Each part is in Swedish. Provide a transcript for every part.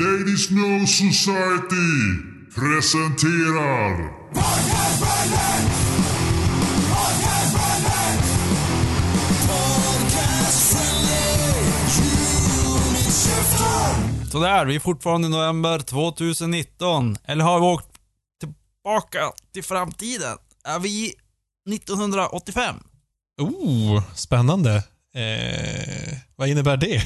Ladies No Society presenterar Sådär, vi är fortfarande i november 2019. Eller har vi åkt tillbaka till framtiden? Är vi 1985? Oh, spännande. Eh, vad innebär det?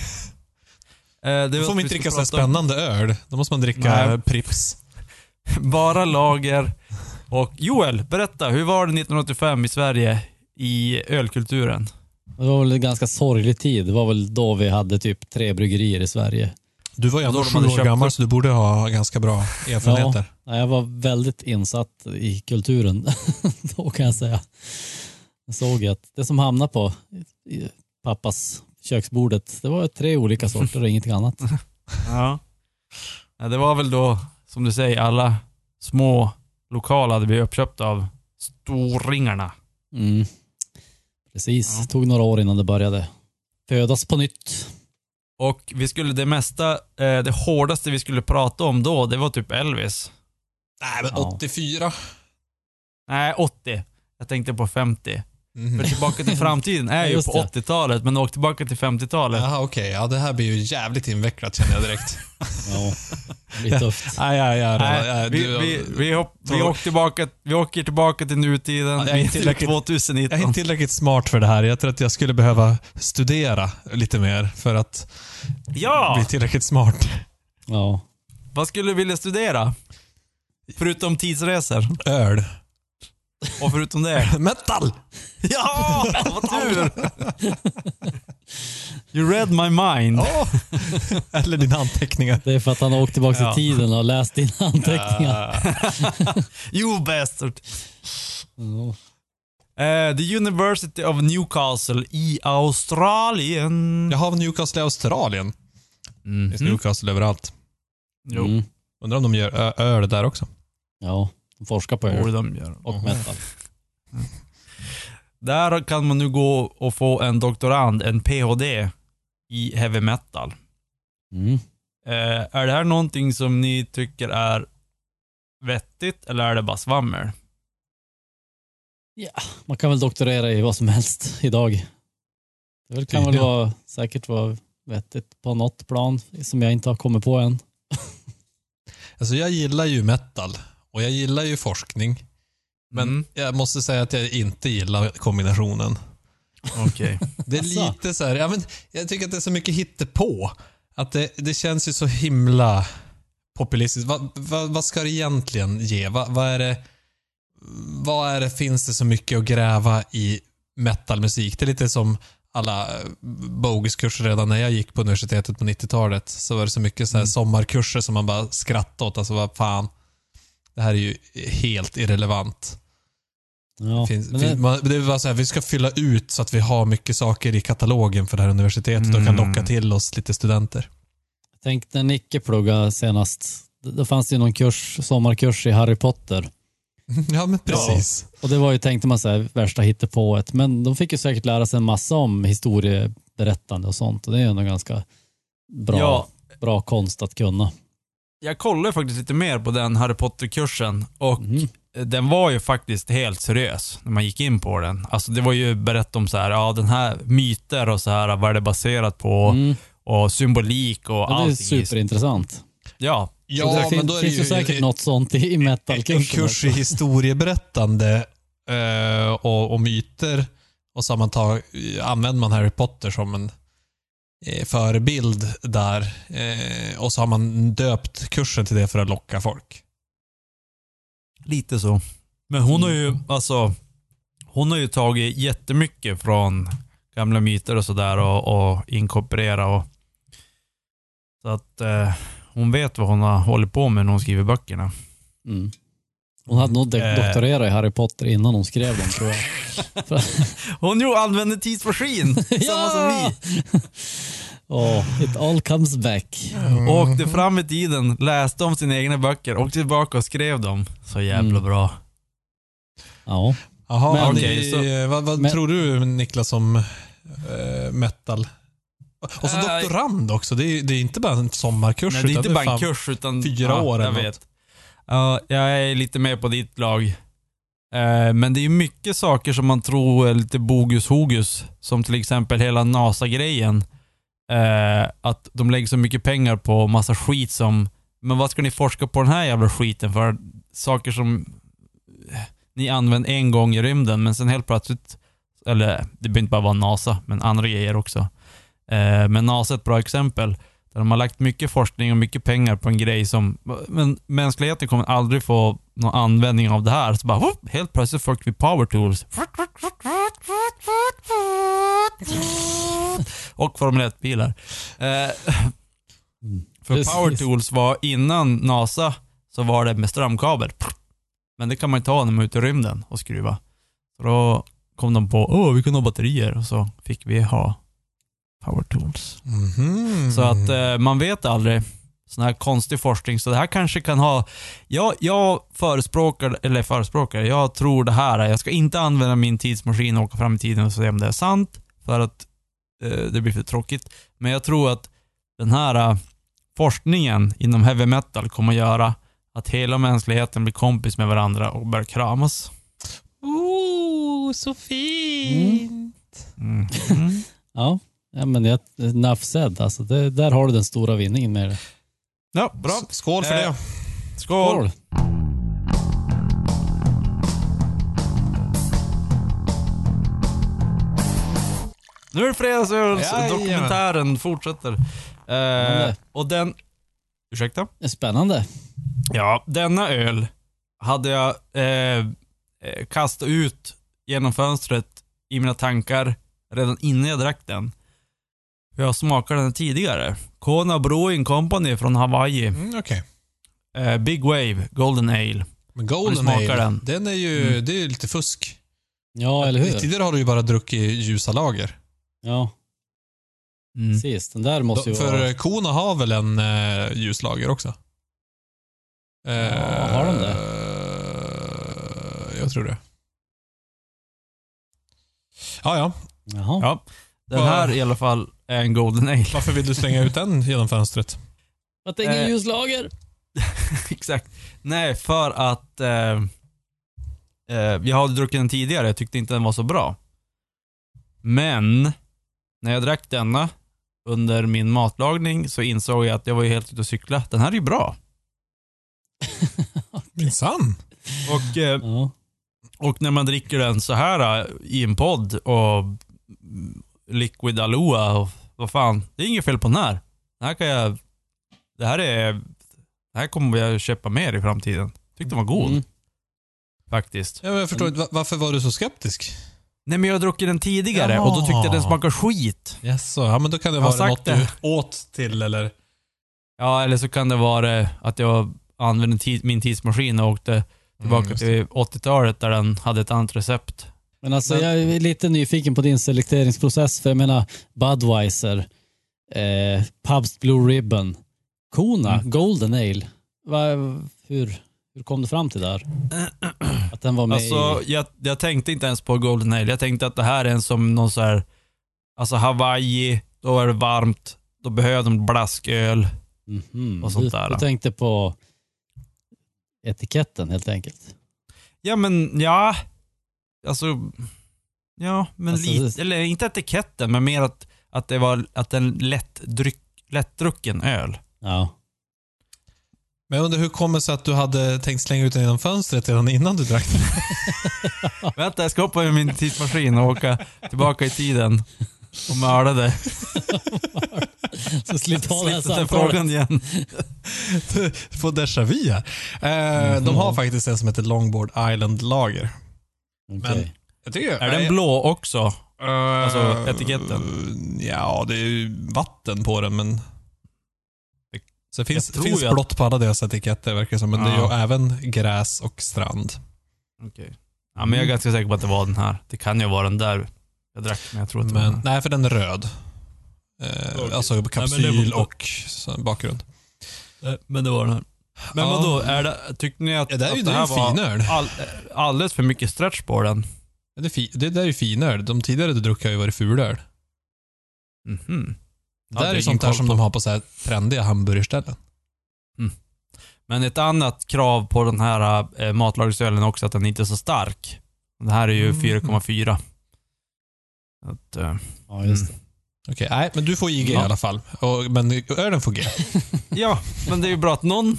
Eh, Då får man inte dricka så spännande öl. Då måste man dricka Nej. Prips. Bara lager. Och Joel, berätta, hur var det 1985 i Sverige i ölkulturen? Det var väl en ganska sorglig tid. Det var väl då vi hade typ tre bryggerier i Sverige. Du var ju ändå de sju år köpt gammal så du borde ha ganska bra erfarenheter. Ja, jag var väldigt insatt i kulturen då kan jag säga. Jag såg att det som hamnade på pappas köksbordet, det var tre olika sorter och ingenting annat. Ja. ja. Det var väl då, som du säger, alla små lokal hade blivit uppköpta av storringarna. Mm. Precis, Ja. det tog några år innan det började födas på nytt. Och vi skulle det mesta, eh, det hårdaste vi skulle prata om då, det var typ Elvis. Nej, men Ja. 84. Nej, 80. Jag tänkte på 50. Mm. För Tillbaka till framtiden är ju på det. 80-talet, men åk tillbaka till 50-talet. Jaha, okej. Ja, det här blir ju jävligt invecklat känner jag direkt. Ja, det blir tufft. Nej, ja, ja, Nej, ja, vi, du- vi, vi, hopp, vi, så- åker tillbaka, vi åker tillbaka till nutiden, Ja, jag är vi är inte till tillräckligt- 2019. Jag är inte tillräckligt smart för det här. Jag tror att jag skulle behöva studera lite mer för att Ja! bli tillräckligt smart. Ja. Vad skulle du vilja studera? Förutom tidsresor. Öl. Och förutom det? Metal! Ja! Vad tur! You read my mind. Ja. Eller dina anteckningar. Det är för att han har åkt tillbaka Ja. i tiden och läst dina anteckningar. You bastard. Ja. Eh, the University of Newcastle i Australien. Jag har Newcastle i Australien. Det Mm. finns Newcastle överallt. Jo, Mm. Undrar om de gör öl där också. Ja, de forskar på öl de och metal. Där kan man nu gå och få en doktorand, en PhD, i heavy metal. Mm. Eh, är det här någonting som ni tycker är vettigt eller är det bara svammel? Ja, man kan väl doktorera i vad som helst idag. Det kan väl vara, säkert vara vettigt på något plan som jag inte har kommit på än. Alltså jag gillar ju metal och jag gillar ju forskning. Men Mm, jag måste säga att jag inte gillar kombinationen. Okej. Det är lite så här, ja, men jag tycker att det är så mycket hittepå. Att det, det känns ju så himla populistiskt. Vad, vad, vad ska det egentligen ge? Vad, vad är det, vad är det, finns det så mycket att gräva i metalmusik? Det är lite som alla eh, bogiskurser redan när jag gick på universitetet på 90-talet. Så var det så mycket så här sommarkurser som man bara skrattade åt. Alltså vad fan. Det här är ju helt irrelevant. Ja, Finns, men finns, det, man, det var så här, vi ska fylla ut så att vi har mycket saker i katalogen för det här universitetet och kan Mm. locka till oss lite studenter. tänk när Nicke pluggade senast. Då- fanns det ju någon kurs, sommarkurs i Harry Potter. Ja, men precis. Och det var ju, tänkte man säga, värsta hittepået. Men de fick ju säkert lära sig en massa om historieberättande och sånt. Och det är ju ändå ganska bra, Ja. bra konst att kunna. Jag kollade faktiskt lite mer på den Harry Potter-kursen och Mm. den var ju faktiskt helt seriös när man gick in på den. Alltså det var ju berättat om så här, ja den här myter och så här, vad är det baserat på Mm. och symbolik och Ja, det är allting. superintressant. Ja, Ja, Så det fin- men då är det finns ju ju säkert något sånt i, i en metalkursen. kurs i historieberättande eh, och, och myter och sammantaget använder man Harry Potter som en förebild där. Eh, och så har man döpt kursen till det för att locka folk. lite så. Men hon har ju, alltså, hon har ju tagit jättemycket från gamla myter och sådär och, och inkorporera och så att eh, hon vet vad hon har hållit på med när hon skriver böckerna. Mm. Hon hade nog Eh. doktorerat i Harry Potter innan hon skrev dem tror jag. Hon ju använder tidsmaskin, samma som vi. Oh, it all comes back. Åkte fram i tiden, läste om sina egna böcker, åkte tillbaka och skrev dem. Så jävla Mm. bra. Ja. Jaha, Men men okej, så- vad, vad men- tror du Niklas om eh, metal? Och så Nej. doktorand också. Det är, det är inte bara en sommarkurs. Nej, det är inte bara en kurs utan... fyra år jag eller vet. Ja, jag är lite med på ditt lag. Eh, men det är ju mycket saker som man tror är lite bogus hogus. Som till exempel hela NASA-grejen. Eh, att de lägger så mycket pengar på massa skit som... Men vad ska ni forska på den här jävla skiten för? Saker som ni använder en gång i rymden, men sen helt plötsligt... Eller det behöver inte bara vara NASA, men andra grejer också. Men NASA är ett bra exempel. Där de har lagt mycket forskning och mycket pengar på en grej som... Men mänskligheten kommer aldrig få någon användning av det här. Så bara, whoop, helt plötsligt fick vi power tools. Och Formel 1-bilar. Eh, För Precis. power tools var innan NASA, så var det med strömkabel. Men det kan man inte ha när man är ute i rymden och skruva. Så då kom de på, åh, vi kan ha batterier. Och så fick vi ha power tools. Mhm. Så att eh, man vet aldrig. Sån här konstig forskning. Så det här kanske kan ha... Jag, jag förespråkar, eller förespråkar, jag tror det här. Jag ska inte använda min tidsmaskin och åka fram i tiden och se om det är sant. För att eh, det blir för tråkigt. Men jag tror att den här eh, forskningen inom heavy metal kommer att göra att hela mänskligheten blir kompis med varandra och börjar kramas. Oh, så fint. Mm. Mm. Ja, ja men jag, enough said. Alltså det, där har du den stora vinningen med det. Ja, bra. Skål för Eh, det. Skål! Nu är det fredagsöl, Jajamän. dokumentären fortsätter. Eh, och den... Ursäkta? Det är spännande. Ja, denna öl hade jag eh, eh, kastat ut genom fönstret i mina tankar redan innan jag drack den. Jag smakade den tidigare. Kona Brewing Company från Hawaii. Mm, Okej. Eh, Big Wave Golden Ale. Men Golden smakat Ale, den? den är ju, Mm. det är ju lite fusk. Ja, eller hur? Tidigare har du ju bara druckit ljusa lager. Ja, Mm. precis. Den där måste ju För vara... eh, Kona har väl en uh, ljuslager också? Eh, Ja, har de det? Jag tror det. Ja, ja. Jaha. Ja. Den här i alla fall är en Golden Ale. Varför vill du slänga ut den genom fönstret? Att det är ingen Eh, ljuslager. Exakt. Nej, för att eh, eh, jag hade druckit den tidigare. Jag tyckte inte den var så bra. Men när jag drack denna under min matlagning så insåg jag att jag var ju helt ute och cykla. Den här är ju bra. Minsann. Och, eh, Ja. och när man dricker den så här eh, i en podd och Liquid Aloha och vad fan. Det är inget fel på den här. Den här kan jag... Det här är... Det här kommer jag köpa mer i framtiden. Tyckte den var god. Mm. Faktiskt. Ja, jag förstår inte, va- varför var du så skeptisk? Nej men jag har druckit den tidigare och då tyckte jag den smakade skit. Jaså, ja men då kan det Jag vara något det. du åt till eller? Ja, eller så kan det vara att jag använde min tidsmaskin och åkte tillbaka Mm, till 80-talet där den hade ett annat recept. Men alltså jag är lite nyfiken på din selekteringsprocess. För jag menar Budweiser, eh, Pabst Blue Ribbon, Kona, Mm. Golden Ale. Va, hur, hur kom du fram till det här? Att den var med Alltså, i... jag, jag tänkte inte ens på Golden Ale. Jag tänkte att det här är en som någon så här, alltså Hawaii, då är det varmt, då behöver de blasköl. Mhm. och sånt du, där, Du då. tänkte på etiketten helt enkelt. Ja men, ja. Alltså, ja, men Alltså, lite, det- eller inte etiketten, men mer att, att det var att en lätt dryck, lättdrucken öl. Ja. Men jag undrar hur kommer det sig att du hade tänkt slänga ut den genom fönstret redan innan du drack den? Vänta, jag ska hoppa i min tidsmaskin och åka tillbaka i tiden och mörda det. Så slipp ta det här Slipper samtalet. frågan igen. Du får déjà vu här. Eh, De har faktiskt en som heter Longboard Island Lager. Okej. Jag tycker, Är den blå också? Eh, Alltså, etiketten? Ja, det är ju vatten på den, men... Så det finns, Jag finns att- blått på alla deras etiketter verkar det som, men det är ju Ja. även gräs och strand. Okej. Ja, men jag är ganska säker på att det var den här. Det kan ju vara den där jag drack, men jag tror att det var Men, den här. nej, för den är röd. Eh, Okej. Alltså men kapsyl var- och bakgrund. Men det var den här. Men Ja. vadå, är det, tyckte ni att, Ja, det är ju att det det är här var finöl. all, alldeles för mycket stretch på den? Det, är fi, det där är ju finöl. De tidigare du druckit har ju varit fulöl. Mhm. Det där är ju sånt där som de har på så här trendiga hamburgerställen. Men ett annat krav på den här äh, matlagningsölen är också att den inte är så stark. Den här är ju Mm. 4,4. Att, äh, Ja, just det. Okej, nej, men du får IG i Ja. alla fall. Och, men ölen får G. ja, men det är ju bra att någon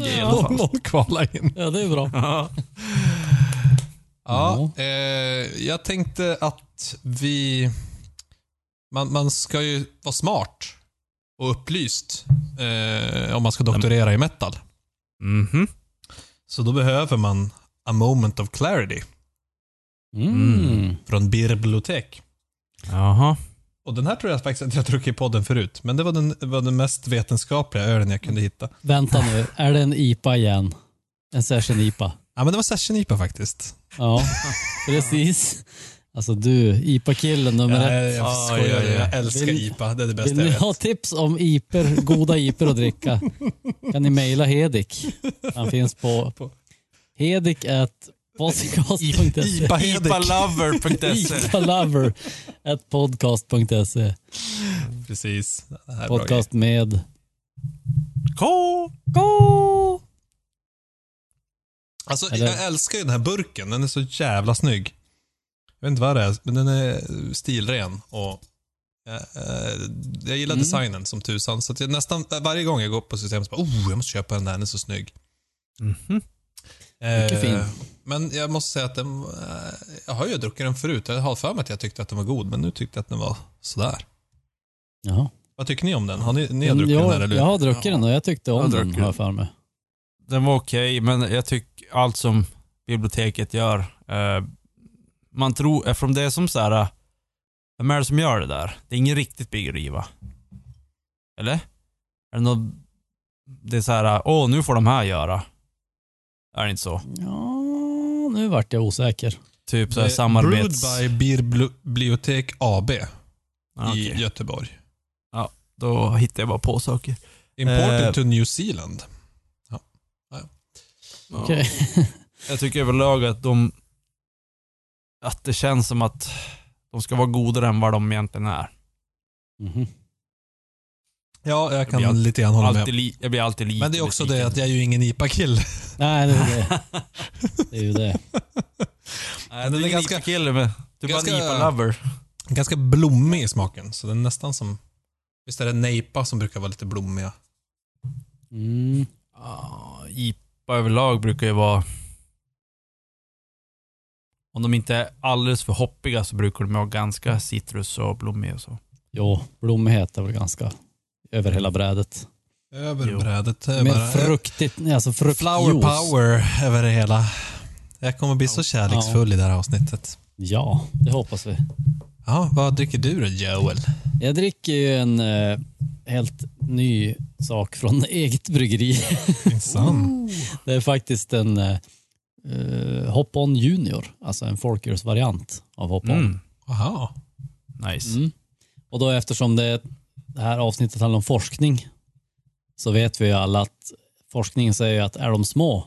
alla Någon, kvalar in. Ja, det är bra. Ja. Ja, eh, jag tänkte att vi... Man, man ska ju vara smart och upplyst eh, om man ska doktorera i metal. Mhm. Så då behöver man a moment of clarity Mm. från Bibliotek. Jaha. Och den här tror jag faktiskt att jag druckit i podden förut, men det var den, var den mest vetenskapliga ölen jag kunde hitta. Vänta nu, är det en IPA igen? En session IPA? Ja, men det var Session IPA faktiskt. Ja, precis. Alltså du, IPA-killen nummer ett. Nej, jag Oj, skojar. oj, oj. Jag älskar Vill- IPA. Det är det bästa Vill jag ni vet. ha tips om IPer, goda IPer att dricka kan ni mejla Hedik. Han finns på På- IPA Podcast.se. Ipalover.se Ipalover at podcast.se Precis. Podcast med K. K. Alltså, Eller- jag älskar ju den här burken. Den är så jävla snygg. Jag vet inte vad det är, men den är stilren och eh, jag gillar Mm. designen som tusan. Så att jag nästan varje gång jag går på systemet så bara, oh, jag måste köpa den där, den är så snygg. Mhm. Mycket fin. Men jag måste säga att den, eh, jag har ju druckit den förut. Jag har för mig att jag tyckte att den var god, men nu tyckte jag att den var sådär. Jaha. Vad tycker ni om den? Har ni, ni har druckit jag, den här, eller? Jag har druckit den och jag tyckte Jag om har den, har jag för mig. Den var okej, men jag tycker allt som biblioteket gör. Eh, man tror, eftersom det är som så här. eh, Vem är det som gör det där? Det är ingen riktigt bryggeri va? Eller? Är det något, Det är så här, eh, åh nu får de här göra. Är det inte så? Ja, nu vart jag osäker. Typ så här Det är samarbets... Brewed by Bibliotek AB Ja, i okej. Göteborg. Då hittar jag bara på saker. Imported Eh. to New Zealand. Ja. Okej. Jag tycker överlag att de... Att det känns som att de ska vara godare än vad de egentligen är. Mhm. Ja, jag kan all- lite grann hålla med. Alltid li, jag blir alltid lite Men det är också besviken. det att jag är ju ingen IPA-kille. Nej, det är det. Det är ju det. Nej, du är är ganska- ganska kille med. Du är bara ganska- en IPA-lover. Ganska blommig i smaken, så den är nästan som... Visst är det nejpa som brukar vara lite blommiga? Mm. Ja, IPA överlag brukar ju vara... Om de inte är alldeles för hoppiga så brukar de vara ganska citrus och blommiga och så. Jo, blommighet är väl ganska över hela brädet. Över Jo. brädet. Är bara- fruktigt, nej, alltså fruktjuice. Flower power över det hela. Jag kommer bli så kärleksfull i det här avsnittet. Ja, det hoppas vi. Ja, vad dricker du då Joel? Jag dricker ju en eh, helt ny sak från eget bryggeri. Det är faktiskt en eh, eh, Hop-On Junior, alltså en folkölsvariant av Hop-On. Mm. Jaha. Nice. Mm. Och då eftersom det, det här avsnittet handlar om forskning så vet vi ju alla att forskningen säger att är de små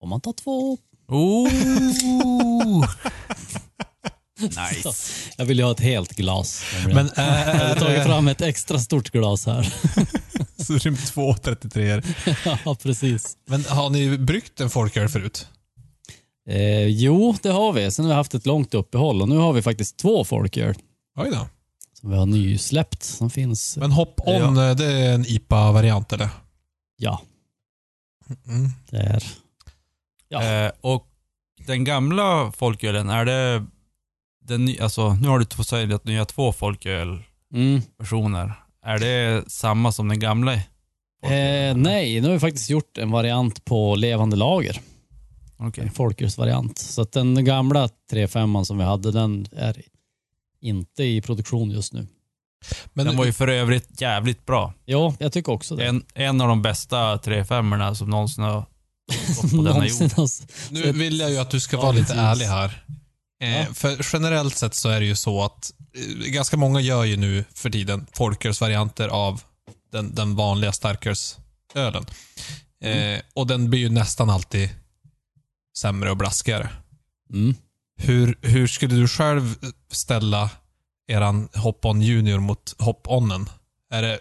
får man ta två. Oh. nice. Jag vill ju ha ett helt glas. Men jag har tagit äh, fram ett extra stort glas här. så är det två 33 ja, precis. Men har ni bryggt en folköl förut? Eh, jo, det har vi. Sen har vi haft ett långt uppehåll och nu har vi faktiskt två folköl Oj då. Som vi har nysläppt som finns. Men Hop On, det är en IPA-variant eller? Ja, Mm. det är... Ja. Eh, och den gamla folkölen, är det... Den, alltså, nu har du två, ni har två folkölversioner. Mm. Är det samma som den gamla? Eh, nej, nu har vi faktiskt gjort en variant på levande lager. Okej. En folkölsvariant. Så att den gamla 3.5 som vi hade, den är inte i produktion just nu. Men Den var ju för övrigt jävligt bra. Ja, jag tycker också det. En, en av de bästa 3-5 som någonsin har gått på denna Någonsin jord. har- Nu vill jag ju att du ska Ja, vara lite precis. ärlig här. Eh, Ja. För generellt sett så är det ju så att eh, ganska många gör ju nu för tiden folkölsvarianter av den, den vanliga starkölsölen. Eh, och den blir ju nästan alltid sämre och blaskigare. Mm. Hur, hur skulle du själv ställa eran Hop-On Junior mot Hop-Onen? Är det,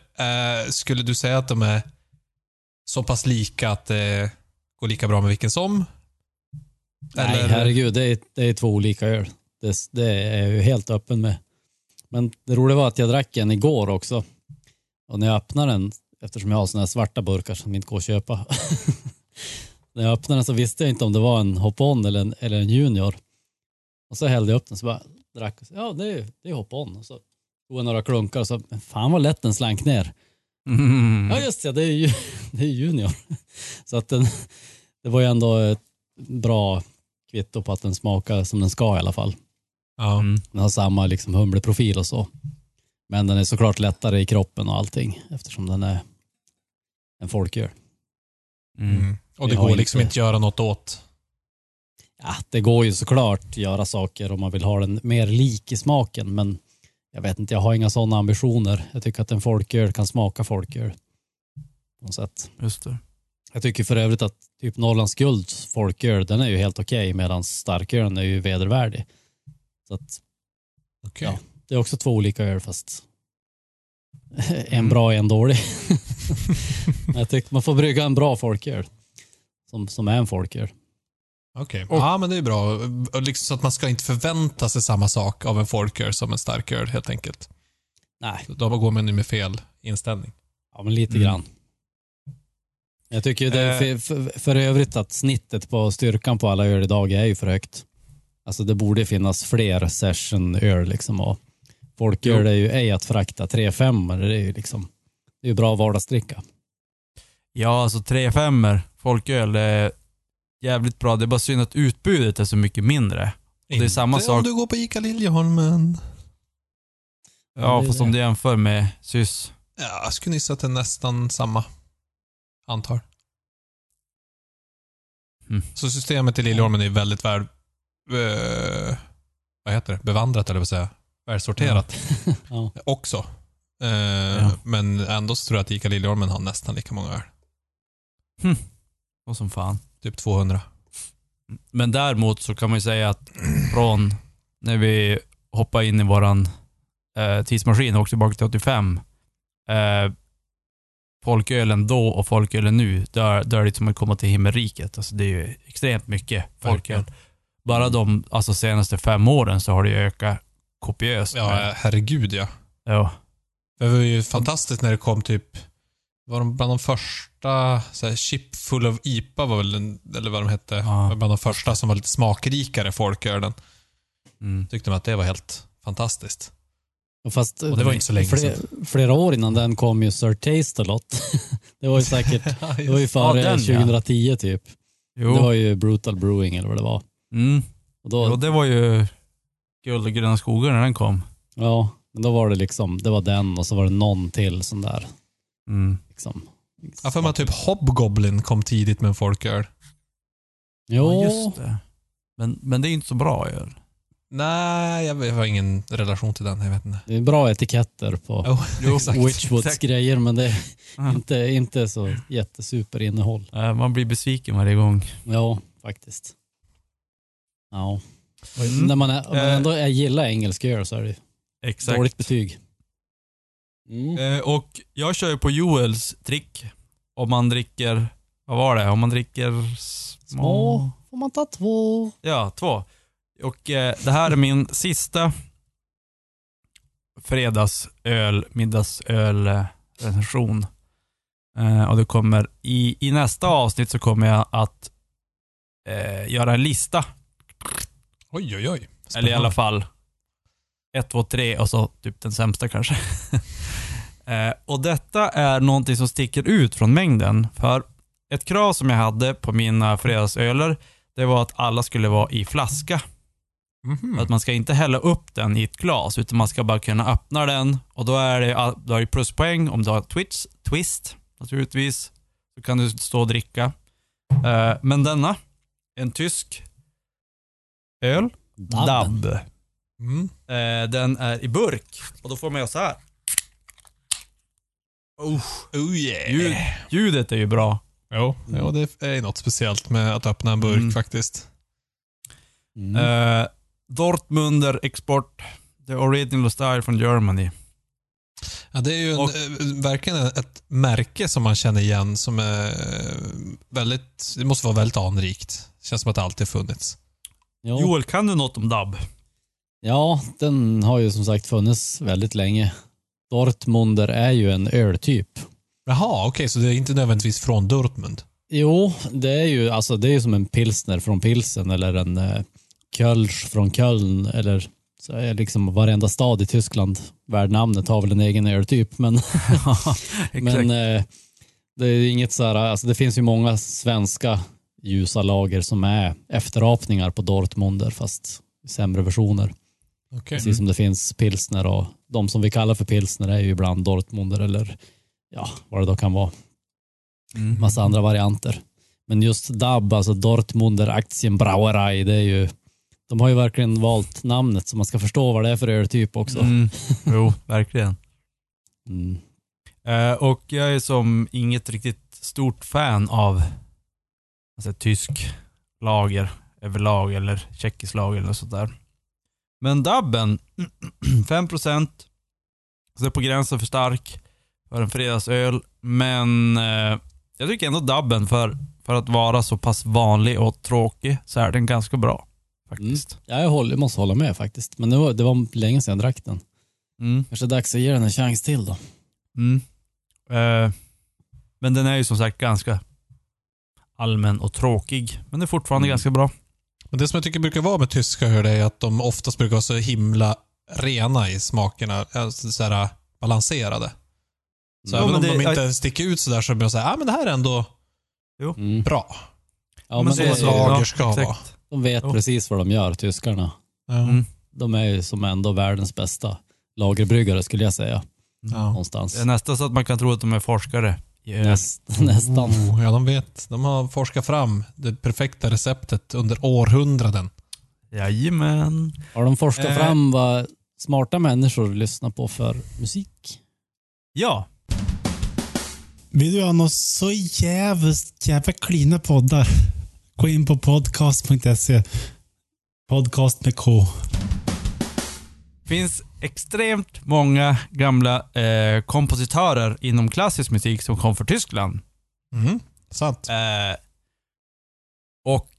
eh, skulle du säga att de är så pass lika att det går lika bra med vilken som? Nej, Eller- herregud. Det är, det är två olika öl. Det, det är jag helt öppen med. Men det roliga var att jag drack en igår också. Och när jag öppnade den, eftersom jag har såna här svarta burkar som inte går att köpa. när jag öppnade den så visste jag inte om det var en hop-on eller en, eller en junior. Och så hällde jag upp den så bara drack. och så, Ja, det är, det är hop-on. Och så tog jag några klunkar och så, men fan vad lätt den slank ner. Mm. Ja just det, det är ju det är junior. Så att den, det var ju ändå ett bra kvitto på att den smakar som den ska i alla fall. Ja. Mm. Den har samma liksom humleprofil och så. Men den är såklart lättare i kroppen och allting eftersom den är en folköl. Mm. Mm. Och det går liksom inte- inte att göra något åt. Ja, det går ju såklart att göra saker om man vill ha den mer lik i smaken men jag vet inte, jag har inga sådana ambitioner. Jag tycker att en folköl kan smaka folköl. På något sätt. Just det. Jag tycker för övrigt att typ Norrlands guld folköl, den är ju helt okej medan starkölen är ju vedervärdig. Så att Okej. Ja. det är också två olika öl fast en bra och en dålig. jag tycker man får brygga en bra folköl som, som är en folköl. Okej. Ja, men det är bra. Liksom så att man ska inte förvänta sig samma sak av en folköl som en starköl helt enkelt. Nej, Då går man ju med fel inställning. ja men lite Mm. grann. Jag tycker ju det är för, för, för övrigt att snittet på styrkan på alla öl idag är ju för högt. Alltså det borde finnas fler session-öl liksom och folköl är ju ej att frakta. 3-5 det är ju liksom, det är ju bra vardagsdricka. Ja, alltså 3 femmer folköl det är jävligt bra. Det är bara synd att utbudet är så mycket mindre. det är samma Inte sak- om du går på ICA Liljeholmen. Ja, fast det. om du jämför med SYS. Ja, jag skulle gissa att det är nästan samma antal. Mm. Så systemet i Liljeholmen är väldigt väl... eh, vad heter det? Bevandrat eller vad säga. Välsorterat Ja. också. Eh, Men ändå så tror jag att ICA Liljeholmen har nästan lika många öl. Och som fan. Typ 200. Men däremot så kan man ju säga att från när vi hoppade in i våran eh, tidsmaskin och åkte tillbaka till 85. Eh, folkölen då och folkölen nu, där, där är det som att komma till himmelriket. Alltså det är ju extremt mycket folköl. Bara de alltså, senaste fem åren så har det ökat kopiöst. Ja, herregud ja. ja. Det var ju fantastiskt när det kom typ, var de bland de första, så här, Chip Full of IPA var väl, en, eller vad de hette, Ja. var bland de första som var lite smakrikare folkölen. Mm. Tyckte man att det var helt fantastiskt. Och Fast Och det var inte så länge fler, flera år innan den kom ju Sir Taste-A-Lot. det var ju säkert, det var ju före Ja, den, ja. 2010 typ. Jo. Det var ju Brutal Brewing eller vad det var. mm. Och då, jo, det var ju guld och gröna skogar när den kom. Ja, men då var det liksom, det var den och så var det någon till sån där. Mm. Liksom. Jag för mig typ Hobgoblin kom tidigt med en folköl. Jo, Ja, just det. Men, men det är inte så bra öl. Nej, jag jag har ingen relation till den. Jag vet inte. det är bra etiketter på exakt. Witchwoods grejer men det är inte, inte så jättesuper innehåll. Eh, Man blir besviken varje gång. Ja, faktiskt. Ja. Mm. När man, är, man Eh. ändå är, gillar engelsk öl så är det Exakt. dåligt betyg. Mm. Eh, och jag kör ju på Joels trick. Om man dricker, vad var det? Om man dricker små... Små får man ta två. Ja, två. Och eh, det här är min sista fredagsöl, middagsöl eh, recension. Eh, och det kommer i, i nästa avsnitt så kommer jag att eh, göra en lista. Oj, oj, oj. Eller i alla fall ett, två, tre och så typ den sämsta kanske. eh, och detta är någonting som sticker ut från mängden. För ett krav som jag hade på mina fredagsöler, det var att alla skulle vara i flaska. Mhm. Att man ska inte hälla upp den i ett glas, utan man ska bara kunna öppna den. Och då är det, då är det pluspoäng om du har twist, twist naturligtvis. Så kan du stå och dricka. Eh, men denna, en tysk öl. Dab. Mm. Eh, den är i burk och då får man göra så här. Oh, Oh yeah. ljud, ljudet är ju bra. Jo, jo, det är något speciellt med att öppna en burk Mm. faktiskt. Mm. Eh, Dortmunder Export. The original style from Germany. Ja, det är ju en, Och- eh, verkligen ett märke som man känner igen som är eh, väldigt, det måste vara väldigt anrikt. Känns som att det alltid funnits. Jo. Joel, kan du något om dubb? Ja, den har ju som sagt funnits väldigt länge. Dortmunder är ju en öltyp. Jaha, okej, så det är inte nödvändigtvis från Dortmund? Jo, det är ju alltså det är som en pilsner från pilsen eller en eh, Kölsch från Köln eller så är liksom varenda stad i Tyskland värd namnet har väl en egen öltyp. Men, men eh, det är inget så här, alltså det finns ju många svenska ljusa lager som är efterapningar på Dortmunder fast sämre versioner. Okej. Precis som det finns pilsner och de som vi kallar för pilsner är ju ibland Dortmunder eller ja, vad det då kan vara. Mm. Massa andra varianter. Men just DAB, alltså Dortmunder Aktienbrauerei, det är ju de har ju verkligen valt namnet så man ska förstå vad det är för öltyp också. Mm. Jo, verkligen. Mm. Eh, och jag är som inget riktigt stort fan av alltså, tysk lager överlag eller tjeckisk lager eller sånt där. Men dubben, 5%. Så på gränsen för stark för en fredagsöl. Men eh, jag tycker ändå dubben för, för att vara så pass vanlig och tråkig så är den ganska bra. Faktiskt. Ja, jag, håller, jag måste hålla med faktiskt. Men det var, det var länge sedan jag drack den. Mm. Kanske dags att ge den en chans till då. Mm. Eh, men den är ju som sagt ganska allmän och tråkig. Men det är fortfarande Mm. ganska bra. Men det som jag tycker brukar vara med tyska öl är att de oftast brukar vara så himla rena i smakerna. Alltså så här balanserade. Så Ja, även om det- de inte sticker ut sådär så blir jag säga, ah, men det här är ändå Mm. bra. Ja, Men så det, lager ska vara. de vet Jo. precis vad de gör, tyskarna. Mm. De är ju som ändå världens bästa lagerbryggare skulle jag säga. Ja. Någonstans. Det är nästan så att man kan tro att de är forskare. Näst, nästan. Oh, ja, de vet. De har forskat fram det perfekta receptet under århundraden. Jajamän. Har de forskat Eh. fram vad smarta människor lyssnar på för musik? Ja. Vill du ha något så jävligt jävla klina poddar? Gå in på podcast.se. Podcast med K. finns extremt många gamla eh, kompositörer inom klassisk musik som kom från Tyskland. Mm. Sant. Eh, och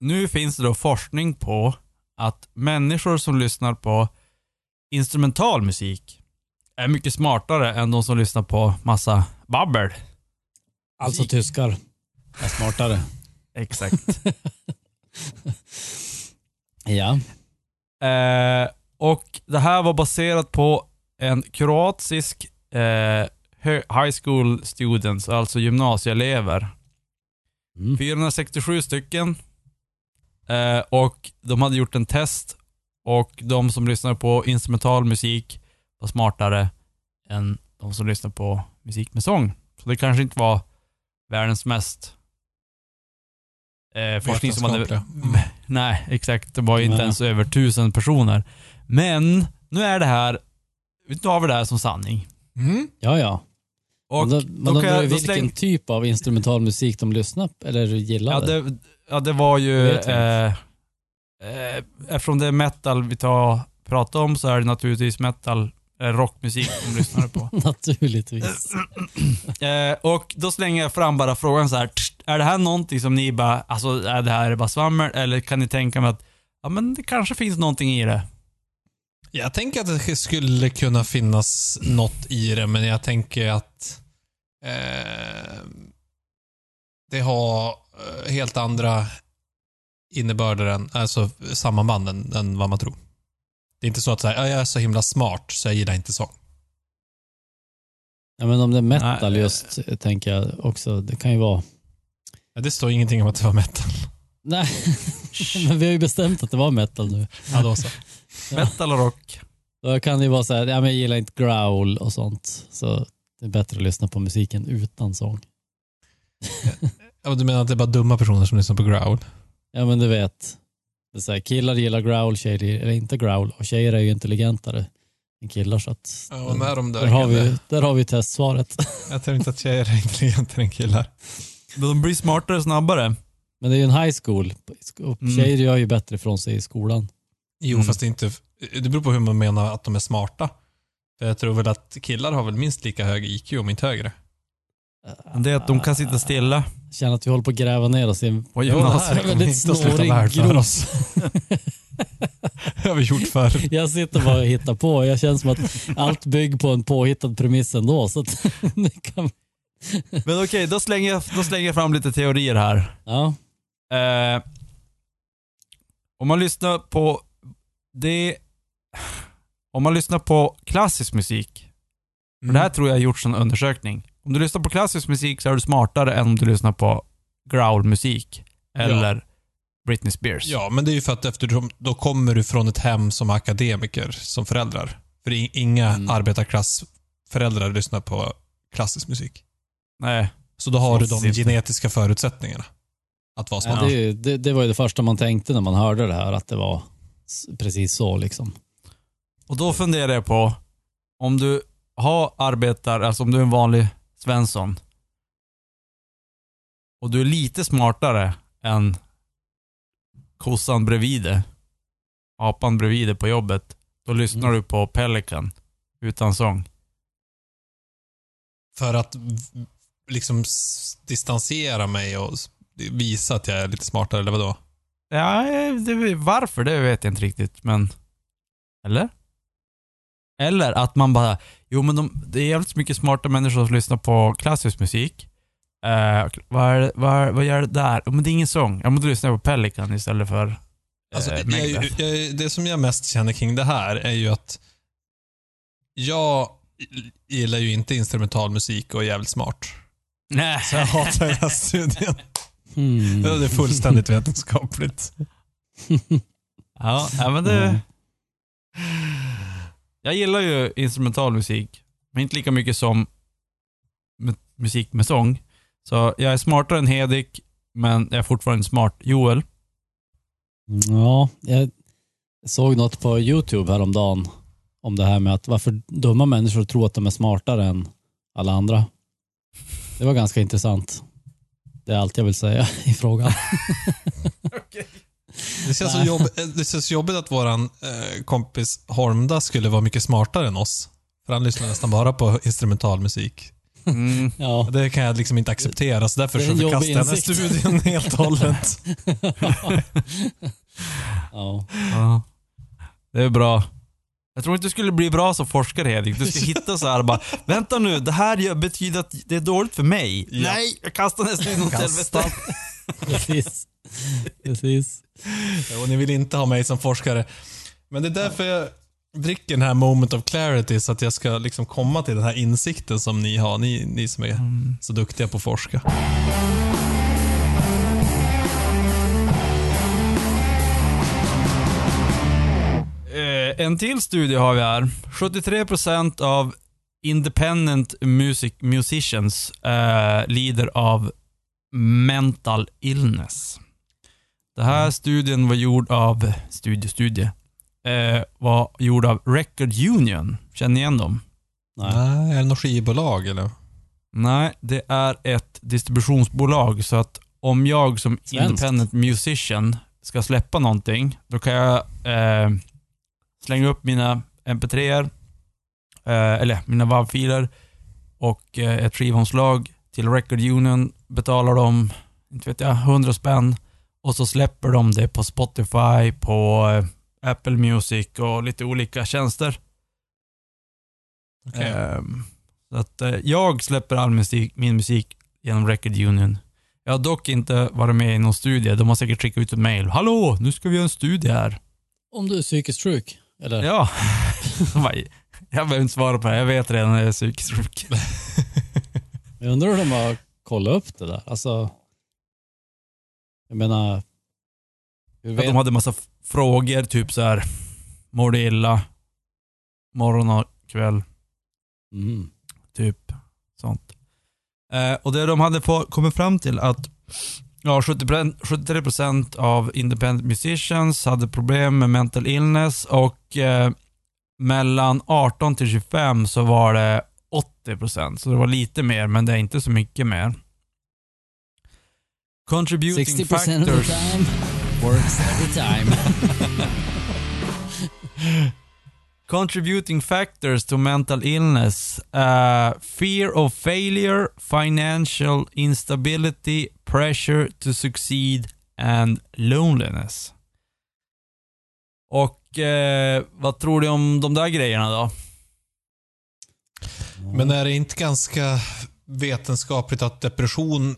nu finns det då forskning på att människor som lyssnar på instrumental musik är mycket smartare än de som lyssnar på massa babbel. Alltså tyskar är smartare. Exakt. Ja. eh, och det här var baserat på en kroatisk eh, high school students, alltså gymnasieelever. Mm. 467 stycken. Eh, och de hade gjort en test och de som lyssnade på instrumental musik var smartare än de som lyssnade på musik med sång. Så det kanske inte var världens mest eh, forskning som hade... Mm. Nej, exakt. Det var ju inte ens över tusen personer. Men nu är det här, nu har vi det här som sanning. Mm. Ja, ja. Och men då, men då då jag- vilken släng- typ av instrumental musik de lyssnar på eller Ja gillade. det, ja, det var ju... Eh, eh, eftersom det är metal vi tar, pratar om så är det naturligtvis metal, eh, rockmusik de lyssnar på. Naturligtvis. Eh, och då slänger jag fram bara frågan så här. Är det här någonting som ni bara, alltså är det här bara svammel? Eller kan ni tänka mig att, ja men det kanske finns någonting i det? Jag tänker att det skulle kunna finnas något i det, men jag tänker att eh, det har eh, helt andra innebörder än, alltså sammanband än, än vad man tror. Det är inte så att så här, "Ja, jag är så himla smart så jag gillar inte sång. Ja, men om det är metal Nej. just, tänker jag också. Det kan ju vara... Ja, det står ingenting om att det var metal. Nej, men vi har ju bestämt att det var metal nu. Ja, då så. Metal och rock. Då kan det ju vara så här, ja, men jag gillar inte growl och sånt. Så det är bättre att lyssna på musiken utan sång. Ja, men du menar att det är bara dumma personer som lyssnar på growl? Ja men du vet, det är så här, killar gillar growl, tjejer gillar inte growl. Och tjejer är ju intelligentare än killar så att Ja, vad med de där? där, har vi, där har vi testsvaret. Jag tror inte att tjejer är intelligentare än killar. De blir smartare snabbare. Men det är ju en high school och Mm. tjejer gör ju bättre ifrån sig i skolan. Jo, Mm. fast det är inte Det beror på hur man menar att de är smarta. För jag tror väl att killar har väl minst lika hög IQ, om inte högre. Det är att de kan sitta stilla. Känner att vi håller på att gräva ner oss i en Och Jo, det här kommer väldigt snårig grop. oss. Det har vi gjort förr. Jag sitter bara och hittar på. Jag känner som att allt bygger på en påhittad premiss ändå. Så att kan, Men okej, då, slänger jag, då slänger jag fram lite teorier här. ja. Eh, om man lyssnar på det... Om man lyssnar på klassisk musik, för det här tror jag har gjorts en undersökning. Om du lyssnar på klassisk musik så är du smartare än om du lyssnar på growlmusik eller Britney Spears. Ja, men det är ju för att eftersom då kommer du från ett hem som akademiker, som föräldrar. För inga Mm. arbetarklassföräldrar lyssnar på klassisk musik. Nej. Så då har du de genetiska förutsättningarna att vara Ja, smart. det, är ju- det, det var ju det första man tänkte när man hörde det här, att det var precis så liksom. Och då funderar jag på, om du har arbetar, alltså om du är en vanlig Svensson och du är lite smartare än kossan bredvid dig, apan bredvid dig på jobbet, då lyssnar Mm. du på Pelican utan sång. För att liksom distansera mig och visa att jag är lite smartare, eller vadå? Ja, det, varför det vet jag inte riktigt, men... Eller? Eller att man bara, jo men de, det är jävligt mycket smarta människor som lyssnar på klassisk musik. Eh, vad, är, vad, vad gör det där? Men det är ingen sång. Jag måste lyssna på Pelican istället för eh, Alltså, jag, Megadeth. jag, det som jag mest känner kring det här är ju att jag gillar ju inte instrumental musik och är jävligt smart. Nej. Så jag hatar den här studien. Hmm. Det är fullständigt vetenskapligt. Ja, men det... Mm. Jag gillar ju instrumental musik, men inte lika mycket som mu- musik med sång. Så jag är smartare än Hedik, men jag är fortfarande smart. Joel? Ja, jag såg något på YouTube häromdagen om det här med att varför dumma människor tror att de är smartare än alla andra. Det var ganska intressant. Det är allt jag vill säga i frågan. Det känns, så jobb, det känns jobbigt att våran eh, kompis Hormda skulle vara mycket smartare än oss. För han lyssnar nästan bara på instrumental musik. Mm. Ja, Det kan jag liksom inte acceptera, så därför Det är så en förkastar jobbig jag den här studien helt och hållet. ja. Ja. Det är bra. Jag tror inte du skulle bli bra som forskare Hedik. Du ska hitta så här bara, vänta nu, det här gör- betyder att det är dåligt för mig. Ja. Nej, jag kastar nästan in åt helvete. precis. Precis. Och ni vill inte ha mig som forskare. Men det är därför jag dricker den här moment of clarity, så att jag ska liksom komma till den här insikten som ni har, ni, ni som är så duktiga på att forska. En till studie har vi här. 73% av independent music musicians eh, lider av mental illness. Det här studien var gjord av, studie, studie, eh, var gjord av Record Union. Känner ni igen dem? Nej. Nej, är det något skivbolag eller? Nej, det är ett distributionsbolag så att om jag som Svenskt. independent musician ska släppa någonting, då kan jag eh, slänga upp mina mp3er, eh, eller mina WAV-filer och eh, ett skivomslag till Record Union, betalar dem, inte vet jag, 100 spänn och så släpper de det på Spotify, på eh, Apple Music och lite olika tjänster. Okej. Ehm, så att eh, jag släpper all musik, min musik genom Record Union. Jag har dock inte varit med i någon studie. De har säkert skickat ut ett mail. Hallå, nu ska vi göra en studie här. Om du är psykiskt sjuk? Eller? Ja. Jag behöver inte svara på det. Jag vet redan att jag är psykiskt sjuk. Jag undrar hur de har kollat upp det där. Alltså, jag menar, hur Att vet, de hade massa frågor, typ så här. Mår du illa? Morgon och kväll. mm. Typ sånt. Eh, och det de hade få, kommit fram till att ja, 70, 73% av independent musicians hade problem med mental illness och eh, mellan 18 till 25 så var det 80%. Så det var lite mer, men det är inte så mycket mer. Contributing 60% of the factors. time works every time. Contributing factors to mental illness. Uh, fear of failure, financial instability, pressure to succeed and loneliness. Och eh, vad tror du om de där grejerna då? Men är det inte ganska vetenskapligt att depression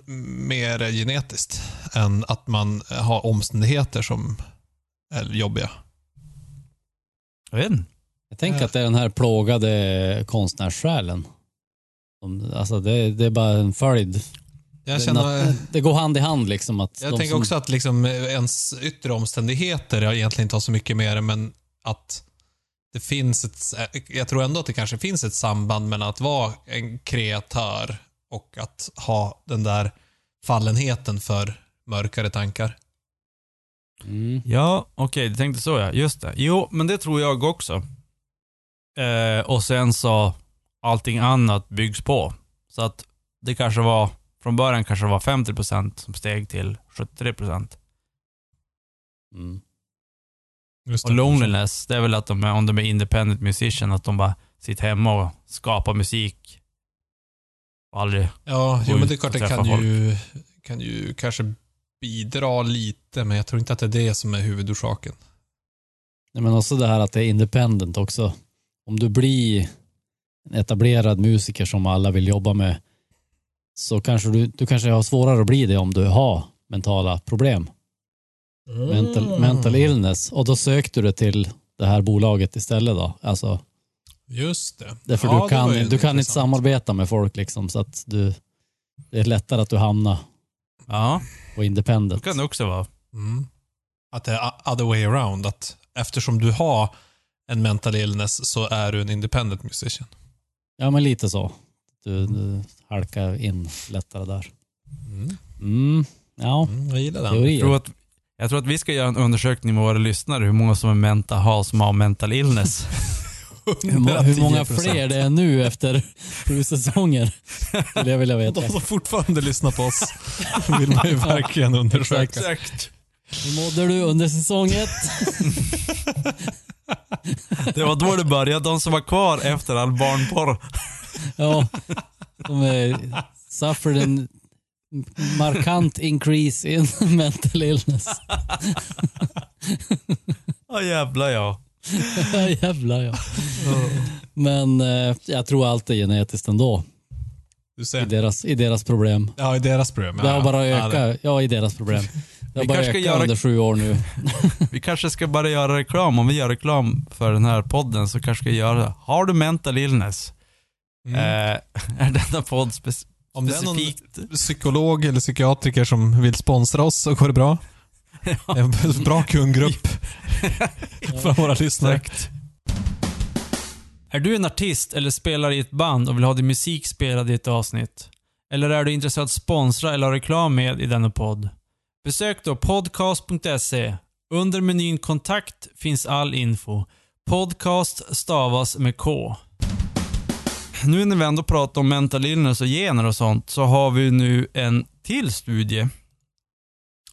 mer är genetiskt än att man har omständigheter som är jobbiga? Jag vet inte. Jag tänker att det är den här plågade konstnärssjälen. Alltså det, det är bara en följd. Jag, Det, känner, det går hand i hand liksom. Att jag tänker som- också att liksom ens yttre omständigheter jag egentligen inte har så mycket med det, men att det finns ett... Jag tror ändå att det kanske finns ett samband mellan att vara en kreatör och att ha den där fallenheten för mörkare tankar. Mm. Ja, okej, du tänkte så ja. Just det. Jo, men det tror jag också. Eh, och sen så allting annat byggs på. Så att det kanske var, från början kanske det var 50% som steg till 73%. Mm. Just Och loneliness, det är väl att de är, om de är independent musician, att de bara sitter hemma och skapar musik. Och aldrig... Ja, jo, men det är klart det kan ju, kan ju kanske bidra lite, men jag tror inte att det är det som är huvudorsaken. Nej, men också det här att det är independent också. Om du blir en etablerad musiker som alla vill jobba med så kanske du, du kanske har svårare att bli det om du har mentala problem. Mental, mental illness. Och då sökte du det till det här bolaget istället då. Alltså, Just det. därför Ja, du det kan, du kan inte samarbeta med folk liksom så att du, det är lättare att du hamnar Ja, på det independent. kan det också vara. Mm. Att det är other way around. Att eftersom du har en mental illness så är du en independent musician. Ja men lite så. Du, du halkar in lättare där. Mm. Mm, ja, Mm, jag gillar den. Jag tror, att, jag tror att vi ska göra en undersökning med våra lyssnare, hur många som är mental, har som har mental illness. Hur, må, hur många 110%. fler det är nu efter sju säsonger? Skulle jag vilja veta. De som fortfarande lyssnar på oss vill man ju verkligen undersöka. Exakt. Hur mådde du under säsong ett? Det var då det började, de som var kvar efter all barnporr. Ja, de är suffered en markant increase in mental illness. Ja jävlar ja. Ja, Jävlar ja. Men eh, jag tror allt är genetiskt ändå. Du I ser. deras, i deras problem. Ja, i deras problem. Det har bara Ja, det- ökat. Ja, i deras problem. Har Vi bara kanske ska göra- under sju år nu. Vi kanske ska bara göra reklam, om vi gör reklam för den här podden så kanske vi ska göra det. Har du mental illness? Mm. Eh, är denna podd spec- Om det är någon psykolog eller psykiatriker som vill sponsra oss så går det bra. En bra kundgrupp för våra lyssnare. Exakt. Är du en artist eller spelar i ett band och vill ha din musik spelad i ett avsnitt? Eller är du intresserad av att sponsra eller ha reklam med i denna podd? Besök då podcast.se. Under menyn kontakt finns all info. Podcast stavas med K. Nu när vi ändå pratar om mental illness och gener och sånt så har vi nu en till studie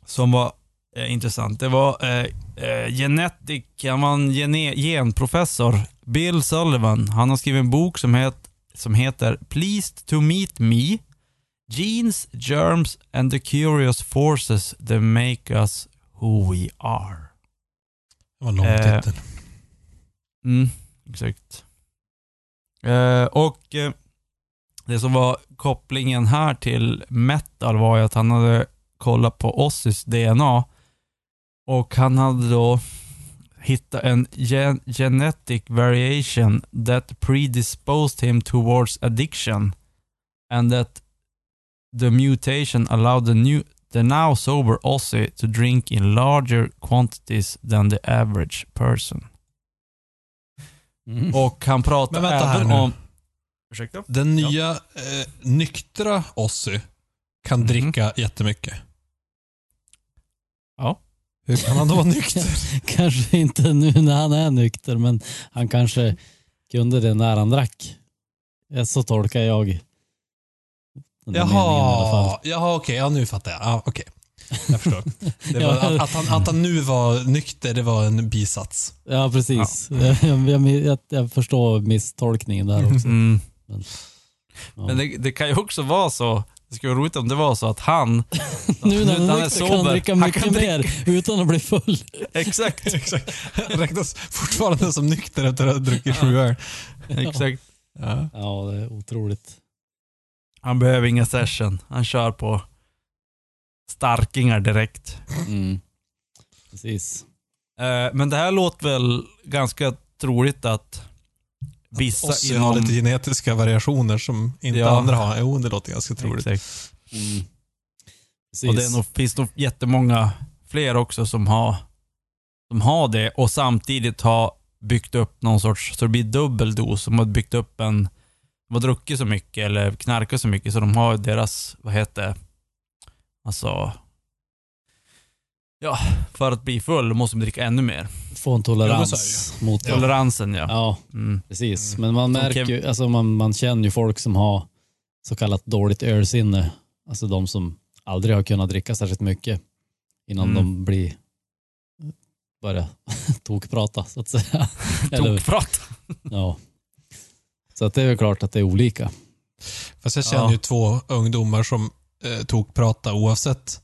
som var eh, intressant. Det var eh, eh, genetic, han var en gene, genprofessor, Bill Sullivan. Han har skrivit en bok som, het, som heter Pleased to meet me, Genes, Germs and the Curious Forces that make us who we are. Det var en lång Eh, titel. Mm, exakt. Eh, och eh, det som var kopplingen här till metal var ju att han hade kollat på Ozzys DNA och han hade då hittat en gen genetic variation that predisposed him towards addiction and that the mutation allowed the new the now sober Ozzy to drink in larger quantities than the average person. Mm. Och han pratar Men vänta här även om... Ursäkta? Den nya eh, nyktra Ozzy kan Mhm. dricka jättemycket. Ja. Hur kan han då vara nykter? Kanske inte nu när han är nykter, men han kanske kunde det när han drack. Ja, Så tolkar jag den. Jaha, jaha okej. Ja, nu fattar jag. Ja, okej. Jag förstår. Det var, att, att, han, att han nu var nykter, det var en bisats. Ja, precis. Jag, jag, jag, jag förstår misstolkningen där också. Mm. Men, ja. Men det, det kan ju också vara så, det skulle vara roligt om det var så att han... nu när han är är nykter kan han dricka han mycket kan dricka- mer utan att bli full. Exakt, Exakt. Räknas fortfarande som nykter efter att ha druckit sju öl. exakt. Ja. Ja, det är otroligt. Han behöver inga session. Han kör på starkingar direkt. Mm. Precis. Eh, men det här låter väl ganska troligt att vissa Ozzy har lite genetiska variationer som inte Ja. andra har. Jo, det låter ganska troligt. Exakt. Mm. Precis. Och det nog, finns nog jättemånga fler också som har, som har det och samtidigt har byggt upp någon sorts, så det blir dubbel dos. Som har byggt upp en, de har druckit så mycket eller knarkat så mycket så de har deras, vad heter det, alltså, ja, för att bli full måste de dricka ännu mer. Få en Ja, tolerans mot. Toleransen ja. Ja, Mm. precis. Men man märker ju, alltså man, man känner ju folk som har så kallat dåligt ölsinne. Alltså de som aldrig har kunnat dricka särskilt mycket innan Mm. de blir börjar tokprata så att säga. Eller, Tokprat. ja. Så att det är väl klart att det är olika. Fast jag känner Ja. ju två ungdomar som eh, tog prata oavsett.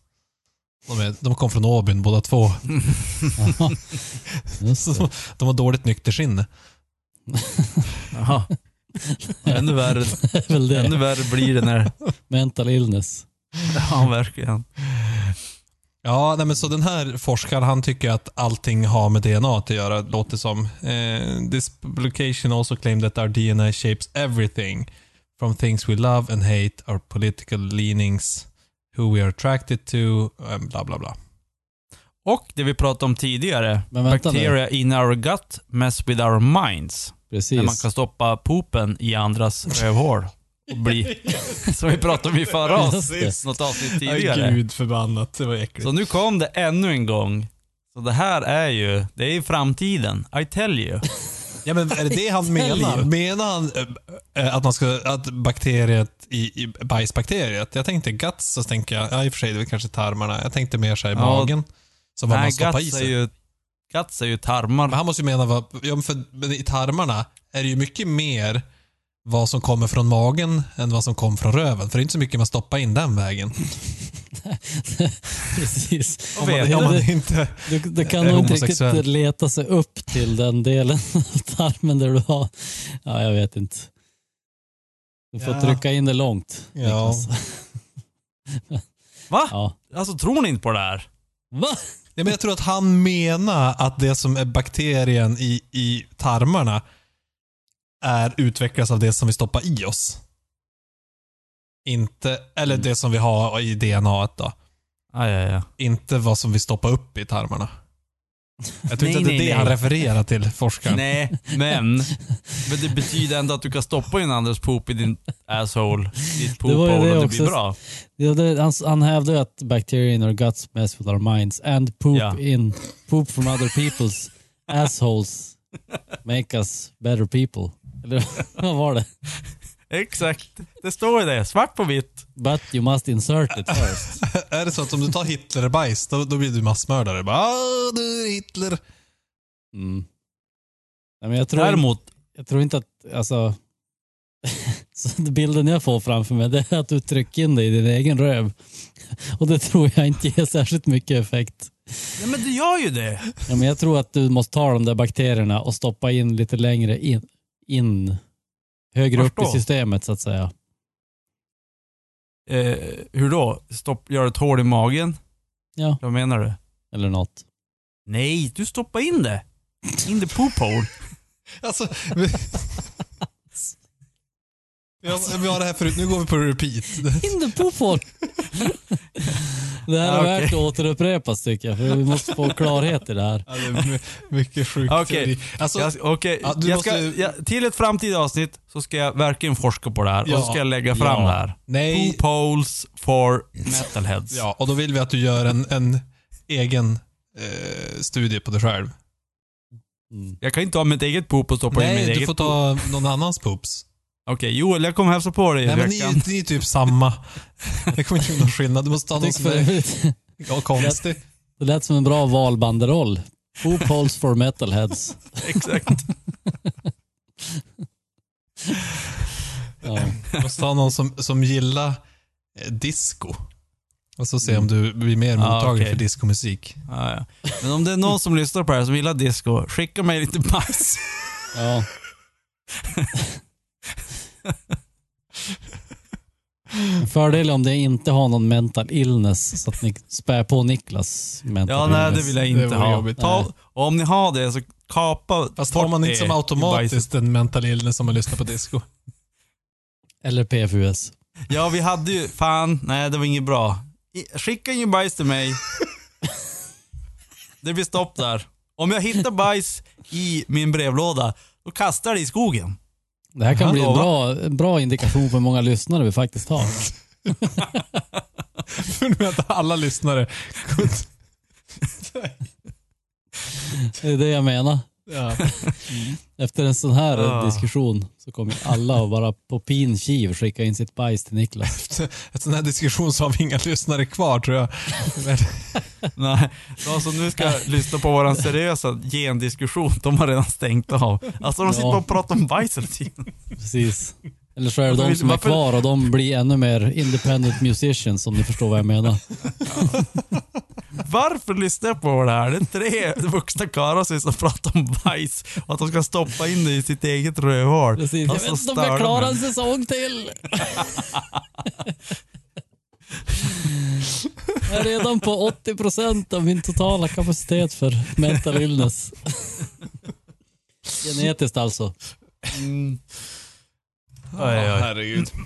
De, är, de kom från Åbyn båda två. Så de, de har dåligt nyktersinne. Jaha. Ännu värre, Det ännu värre blir det när, Mental illness. ja verkligen. Ja, nej, men så den här forskaren han tycker att allting har med DNA att göra, låter som. Eh, this publication also claimed that our DNA shapes everything. From things we love and hate, our political leanings, who we are attracted to, um, bla bla bla. Och det vi pratade om tidigare, Men vänta nu. bacteria in our gut mess with our minds. När man Precis. kan stoppa popen i andras rövhål. Bli, som vi pratade om i förra avsnittet, något avsnitt tidigare. gud förbannat, det var äckligt. Så nu kom det ännu en gång. Så det här är ju, det är ju framtiden. I tell you. Ja, men är det det han menar? Menar han eh, att, man ska, att bakteriet i, i bajsbakteriet? Jag tänkte guts, så tänker jag, ja i och för sig det är väl kanske tarmarna. Jag tänkte mer så här i Ja. magen. Som vad man stoppar i guts är sig. ju, guts är ju Men tarmar. han måste ju mena vad, ja, men för men i tarmarna är det ju mycket mer vad som kommer från magen än vad som kommer från röven. För det är inte så mycket man stoppar in den vägen. Precis. Om man, om man det. inte... Du, du kan är nog inte riktigt leta sig upp till den delen av tarmen där du har... Ja, jag vet inte. Du får Ja. trycka in det långt. Ja. Va? ja. Alltså tror ni inte på det här? Va? Ja, men jag tror att han menar att det som är bakterien i, i tarmarna är utvecklas av det som vi stoppar i oss. Inte, eller Mm. det som vi har i DNA då. Ah, ja, ja. Inte vad som vi stoppar upp i tarmarna. Jag tror Nej, inte att det är nej, det han refererar till, forskaren. Nej, men, men det betyder ändå att du kan stoppa in andras poop i din asshole, ditt Det var ju poophole det och det blir bra. Det, han, han hävdade ju att bacteria in our guts mess with our minds and poop Ja. in poop from other people's assholes make us better people. Eller vad var det? Exakt. Det står ju det, svart på vitt. But you must insert it first. är det så att om du tar Hitlerbajs, då, då blir du massmördare. Bara, "Ah, du är Hitler. Mm. Nej, men jag, tror inte, Däremot, jag tror inte att, alltså, så bilden jag får framför mig det är att du trycker in det i din egen röv. Och det tror jag inte ger särskilt mycket effekt. nej men det gör ju det. Ja, men jag tror att du måste ta de där bakterierna och stoppa in lite längre in, in högre upp i systemet så att säga. Eh, hur då? Stopp, gör ett hål i magen? Ja, Vad menar du? eller något. Nej, du stoppar in det. In the poop hole. Alltså, vi, vi, har, vi har det här förut, nu går vi på repeat. Hole. Det här är Ja, okej. värt att återupprepas tycker jag, för vi måste få klarhet i det här. Ja, det är my- mycket sjukt. Okej. Alltså, Jag, okej, Ja, du jag ska, måste- jag, till ett framtida avsnitt så ska jag verkligen forska på det här Ja. och så ska jag lägga fram Ja. det här. nej. Poop holes for metalheads. Ja, och då vill vi att du gör en, en egen eh, studie på dig själv. Mm. Jag kan inte ha mitt eget poop och stoppa in mitt Nej, du eget får poop. ta någon annans poops. Okej, Joel, jag kommer hälsa på dig i Nej, men ni, veckan. ni är typ samma. Det kommer inte bli någon skillnad. Du måste ta någon som för är övrigt, Ja, konstigt. Det lät som en bra valbanderoll. Who polls for metalheads? Exakt. Ja. Måste ha någon som, som gillar eh, disco. Och så se om du blir mer Ja, mottaglig okej. för discomusik. Ja, ja. Men om det är någon som lyssnar på det här som gillar disco, skicka mig lite bajs. ja. Fördel om det inte har någon mental illness så att ni spär på Niklas mental Ja, nej det illness. vill jag Det inte vore ha. jobbigt. Ta, Nej. och om ni har det så kapa Fast bort har man inte som i bajset. automatiskt en mental illness om man lyssnar på disco? Eller PFUS. Ja, vi hade ju, fan, nej det var inget bra. I- Skicka ingen bajs till mig. Det blir stopp där. Om jag hittar bajs i min brevlåda, då kastar jag det i skogen. Det här kan Jag bli en bra, en bra indikation på hur många lyssnare vi faktiskt har. För nu att alla lyssnare... Det är det jag menar. Ja. Efter en sån här Ja. diskussion så kommer alla att bara på pin kiv skicka in sitt bajs till Niklas. Efter en sån här diskussion så har vi inga lyssnare kvar tror jag. Men, Nej, de som nu ska lyssna på våran seriösa gendiskussion, de har redan stängt av. Alltså de sitter Ja. och pratar om bajs hela tiden. Precis. Eller så är det Varför de som är varför- kvar och de blir ännu mer independent musicians om ni förstår vad jag menar. Varför lyssnar jag på det här? Det är tre vuxna karlar som pratar om bajs och att de ska stoppa in det i sitt eget rövhål. Precis. Jag vet inte om jag klarar en säsong till. Jag är redan på 80% av min totala kapacitet för mental illness. Genetiskt alltså. Mm. Oj, Ja, oj. herregud.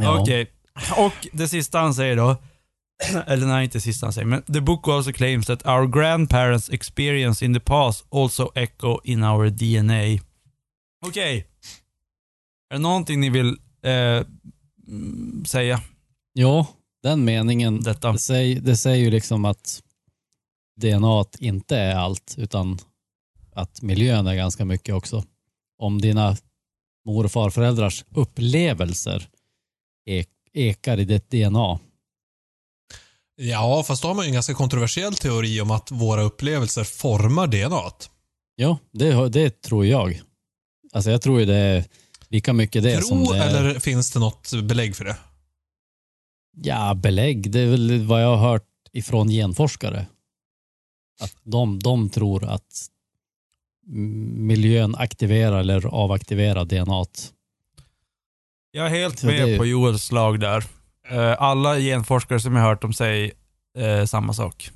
Ja. Okej. Och det sista han säger då, eller nej inte det sista han säger, men the book also claims that our grandparents experience in the past also echo in our DNA. Okej. Är det någonting ni vill eh, mm, säga Ja, den meningen. detta? Det säger, det säger ju liksom att DNA inte är allt, utan att miljön är ganska mycket också. Om dina mor och farföräldrars upplevelser ek, ekar i ditt DNA. Ja, fast då har man ju en ganska kontroversiell teori om att våra upplevelser formar DNA. Ja, det, det tror jag. Alltså jag tror ju det är lika mycket det som Tro det är... eller finns det något belägg för det? Ja, belägg. Det är väl vad jag har hört ifrån genforskare. Att de, de tror att miljön aktiverar eller avaktiverar DNA. Jag är helt Så med det- på Joels slag där. Eh, alla genforskare som jag har hört om säger eh, samma sak.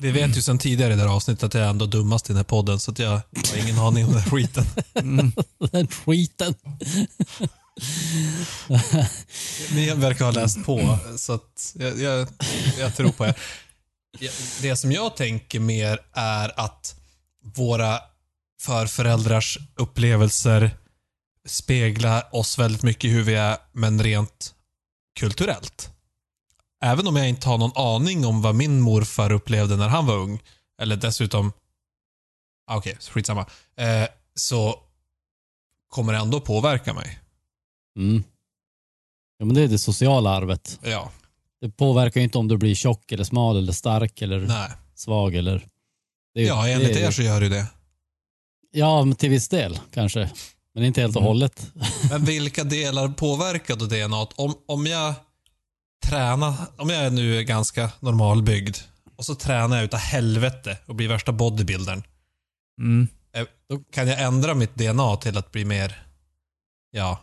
Vi vet ju sedan tidigare i det här avsnittet att jag är ändå dummast i den här podden, så att jag har ingen aning om den här skiten. Mm. Den skiten. Ni verkar ha läst på, så att jag, jag, jag tror på er. Det som jag tänker mer är att våra förföräldrars upplevelser speglar oss väldigt mycket i hur vi är, men rent kulturellt. Även om jag inte har någon aning om vad min morfar upplevde när han var ung, eller dessutom... ah, Okej, okay, skitsamma. Eh, så kommer det ändå påverka mig. Mm. Ja, men det är det sociala arvet. Ja, Det påverkar ju inte om du blir tjock eller smal eller stark eller nej. svag eller... Det ju- Ja, enligt det er så gör ju det. Ja, till viss del kanske. Men inte helt och Mm. hållet. Men vilka delar påverkar då DNA? Om, om jag tränar, om jag nu är ganska normalbyggd och så tränar jag utav helvete och blir värsta bodybuildern. Mm. Då kan jag ändra mitt DNA till att bli mer, ja,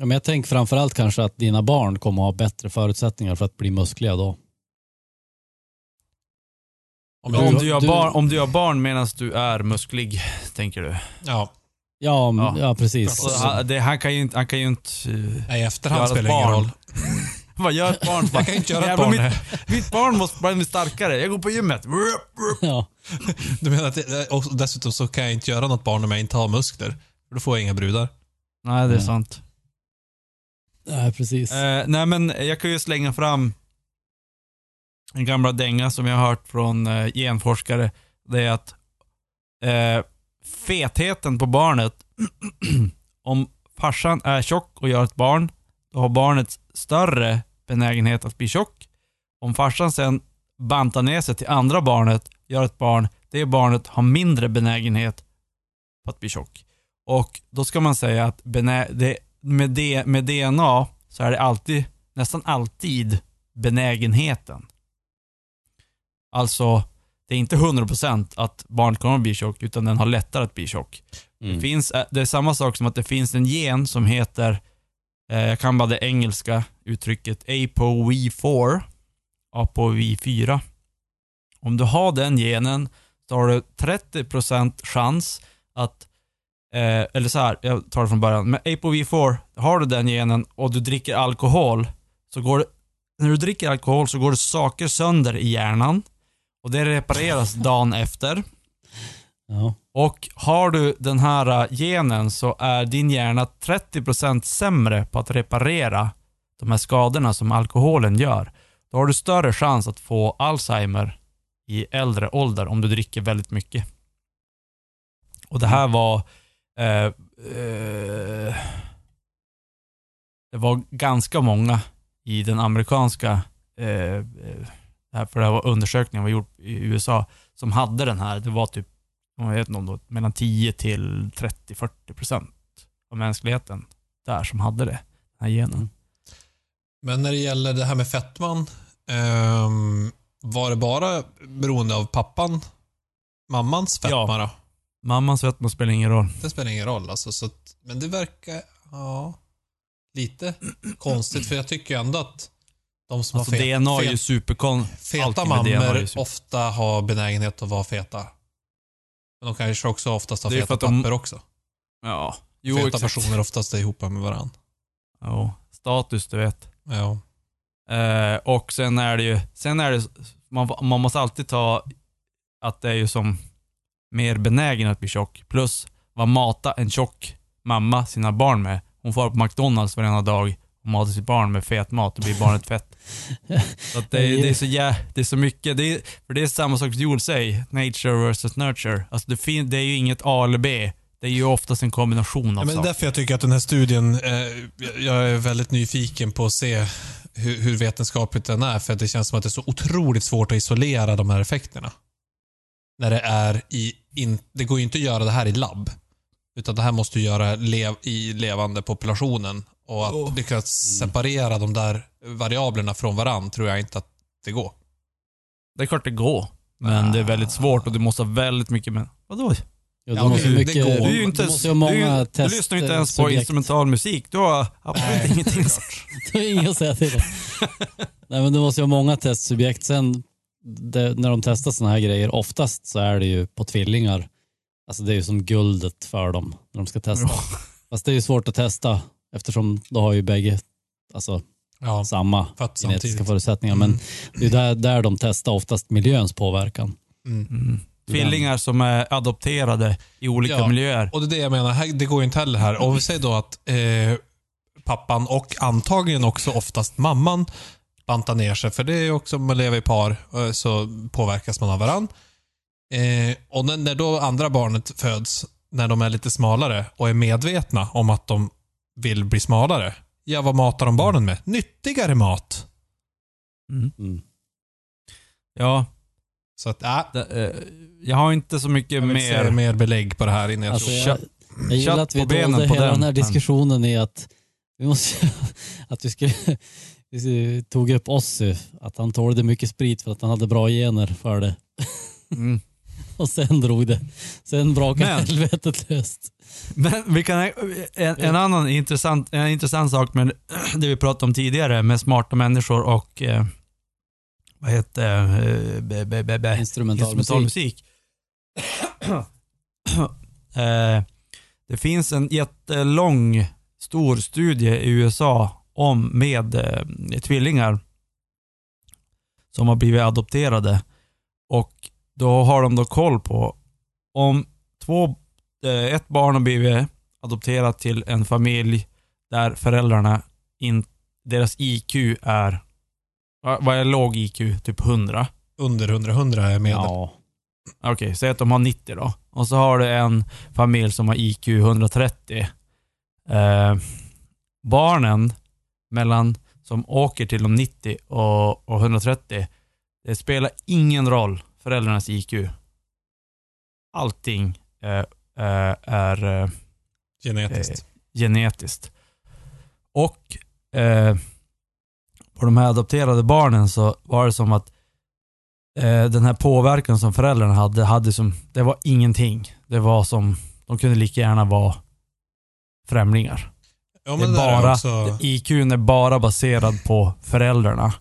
Ja, men jag tänker framförallt kanske att dina barn kommer att ha bättre förutsättningar för att bli muskliga då. Om Om, jag, du gör du- barn, om du gör barn medan du är musklig, tänker du? ja, Ja, Ja. ja. precis. Han, det, han kan ju inte... Han kan ju inte eh, nej, efterhand spelar det ingen barn. roll. vad gör ett barn? Jag kan inte göra ett barn. Mitt, mitt barn måste bli starkare. Jag går på gymmet. Ja. Du menar att, det- och dessutom så kan jag inte göra något barn om jag inte har muskler. För då får jag inga brudar. Nej, det är Nej. sant. Nej, precis. Eh, nej, men jag kan ju slänga fram en gamla dänga som jag har hört från eh, genforskare. Det är att eh, fetheten på barnet, om farsan är tjock och gör ett barn, då har barnet större benägenhet att bli tjock. om farsan sen bantar ner sig till andra barnet, gör ett barn, det barnet har mindre benägenhet på att bli tjock. Och då ska man säga att det, med, det, med DNA så är det alltid, nästan alltid benägenheten. Alltså, det är inte 100% att barnet kommer att bli tjock, utan den har lättare att bli tjock. Det, Mm. finns, eh, det är samma sak som att det finns en gen som heter, eh, jag kan bara det engelska uttrycket, ApoE4. ApoE4. Om du har den genen så har du 30% chans att, eh, eller så här, jag tar det från början. Med ApoE4, har du den genen och du dricker alkohol, så går det, när du dricker alkohol så går det saker sönder i hjärnan och det repareras dagen efter. Ja. Och har du den här äh, genen så är din hjärna 30% sämre på att reparera de här skadorna som alkoholen gör. Då har du större chans att få Alzheimer i äldre ålder om du dricker väldigt mycket. Och det här var... Eh, eh, det var ganska många i den amerikanska, eh, för det här var undersökningen var gjord i USA, som hade den här. Det var typ jag vet inte om mellan 10 till 30-40 procent av mänskligheten där som hade det, den här genen. Men när det gäller det här med fettman, ehm, var det bara beroende av pappan? Mammans fetma då? Mammans fetma spelar ingen roll. Det spelar ingen roll alltså. Så att, men det verkar, ja, lite konstigt för jag tycker ändå att de som Alltså har fet, DNA är ju superkon... feta mammor super- ofta har benägenhet att vara feta. Men de kanske också oftast har feta att de- papper också. Ja. Jo, feta exakt. personer oftast är ihop med varandra. Jo. Status, du vet. Ja. Eh, och sen är det ju, sen är det, man, man måste alltid ta att det är ju som mer benägen att bli tjock. Plus vad mata en tjock mamma sina barn med. Hon får på McDonalds varenda dag och matar sitt barn med fet mat och blir barnet fett. Så att det, är, det, är så jä, det är så mycket, det är, för det är samma sak som Joel säger, nature versus nurture. Alltså det, fin, det är ju inget A eller B. Det är ju oftast en kombination av Ja, men saker. därför jag tycker att den här studien, eh, jag- är väldigt nyfiken på att se hur, hur vetenskapligt den är, för det känns som att det är så otroligt svårt att isolera de här effekterna. När det är i, in, det går ju inte att göra det här i labb. Utan det här måste du göra lev, i levande populationen. Och att Oh. lyckas separera de där variablerna från varann tror jag inte att det går. Det är klart det går. Men det är väldigt svårt och du måste ha väldigt mycket med... Vadå? Ja, Ja, du måste okej, ju det mycket, går. Du, inte, du måste du, ha många du test, lyssnar ju inte ens på subjekt. instrumental musik. Du har absolut ingenting. Du har inget att säga till om. Nej, men du måste ju ha många testsubjekt. Sen det, när de testar såna här grejer, oftast så är det ju på tvillingar. Alltså det är ju som guldet för dem när de ska testa. Fast det är ju svårt att testa eftersom då har ju bägge alltså, Ja, samma genetiska samtidigt. förutsättningar. Men det är där, där de testar oftast miljöns påverkan. Mm. Mm. Tvillingar som är adopterade i olika Ja. miljöer. Och det är det jag menar, här, det går ju inte heller här. Om vi säger då att eh, pappan och antagligen också oftast mamman bantar ner sig, för det är ju också, om man lever i par, eh, så påverkas man av varann. Eh, och när, när då andra barnet föds, när de är lite smalare och är medvetna om att de vill bli smalare, ja vad matar de barnen med? Nyttigare mat. Mm. Mm. Ja, Så att, äh, det, eh, jag har inte så mycket jag vill se mer. mer belägg på det här innan jag Alltså, tror. jag, Kött- jag gillar kött att vi dolde på hela den, den här men- diskussionen i att vi måste, att vi skulle vi tog upp Ossi, att han tålde mycket sprit för att han hade bra gener för det. Mm. Och sen drog det. Sen brakade helvetet löst. Men vi kan, en, en annan intressant, en intressant sak med det vi pratade om tidigare med smarta människor och eh, vad heter eh, be, be, be, be, Instrumental, instrumental musik. eh, det finns en jättelång, stor studie i USA om med eh, tvillingar som har blivit adopterade. Och då har de då koll på om två, ett barn har blivit adopterat till en familj där föräldrarna, in, deras IQ är, vad är låg IQ? Typ 100? Under 100-100 är medel. Ja. Okej, säg att de har 90 då. Och så har du en familj som har IQ 130. Eh, barnen mellan, som åker till de 90 och, och 130. Det spelar ingen roll, föräldrarnas IQ. Allting eh, eh, är eh, Genetiskt. genetiskt. Och eh, på de här adopterade barnen så var det som att eh, den här påverkan som föräldrarna hade, hade som, det var ingenting. Det var som, de kunde lika gärna vara främlingar. ja, det är det bara, också, IQ är bara baserad på föräldrarna.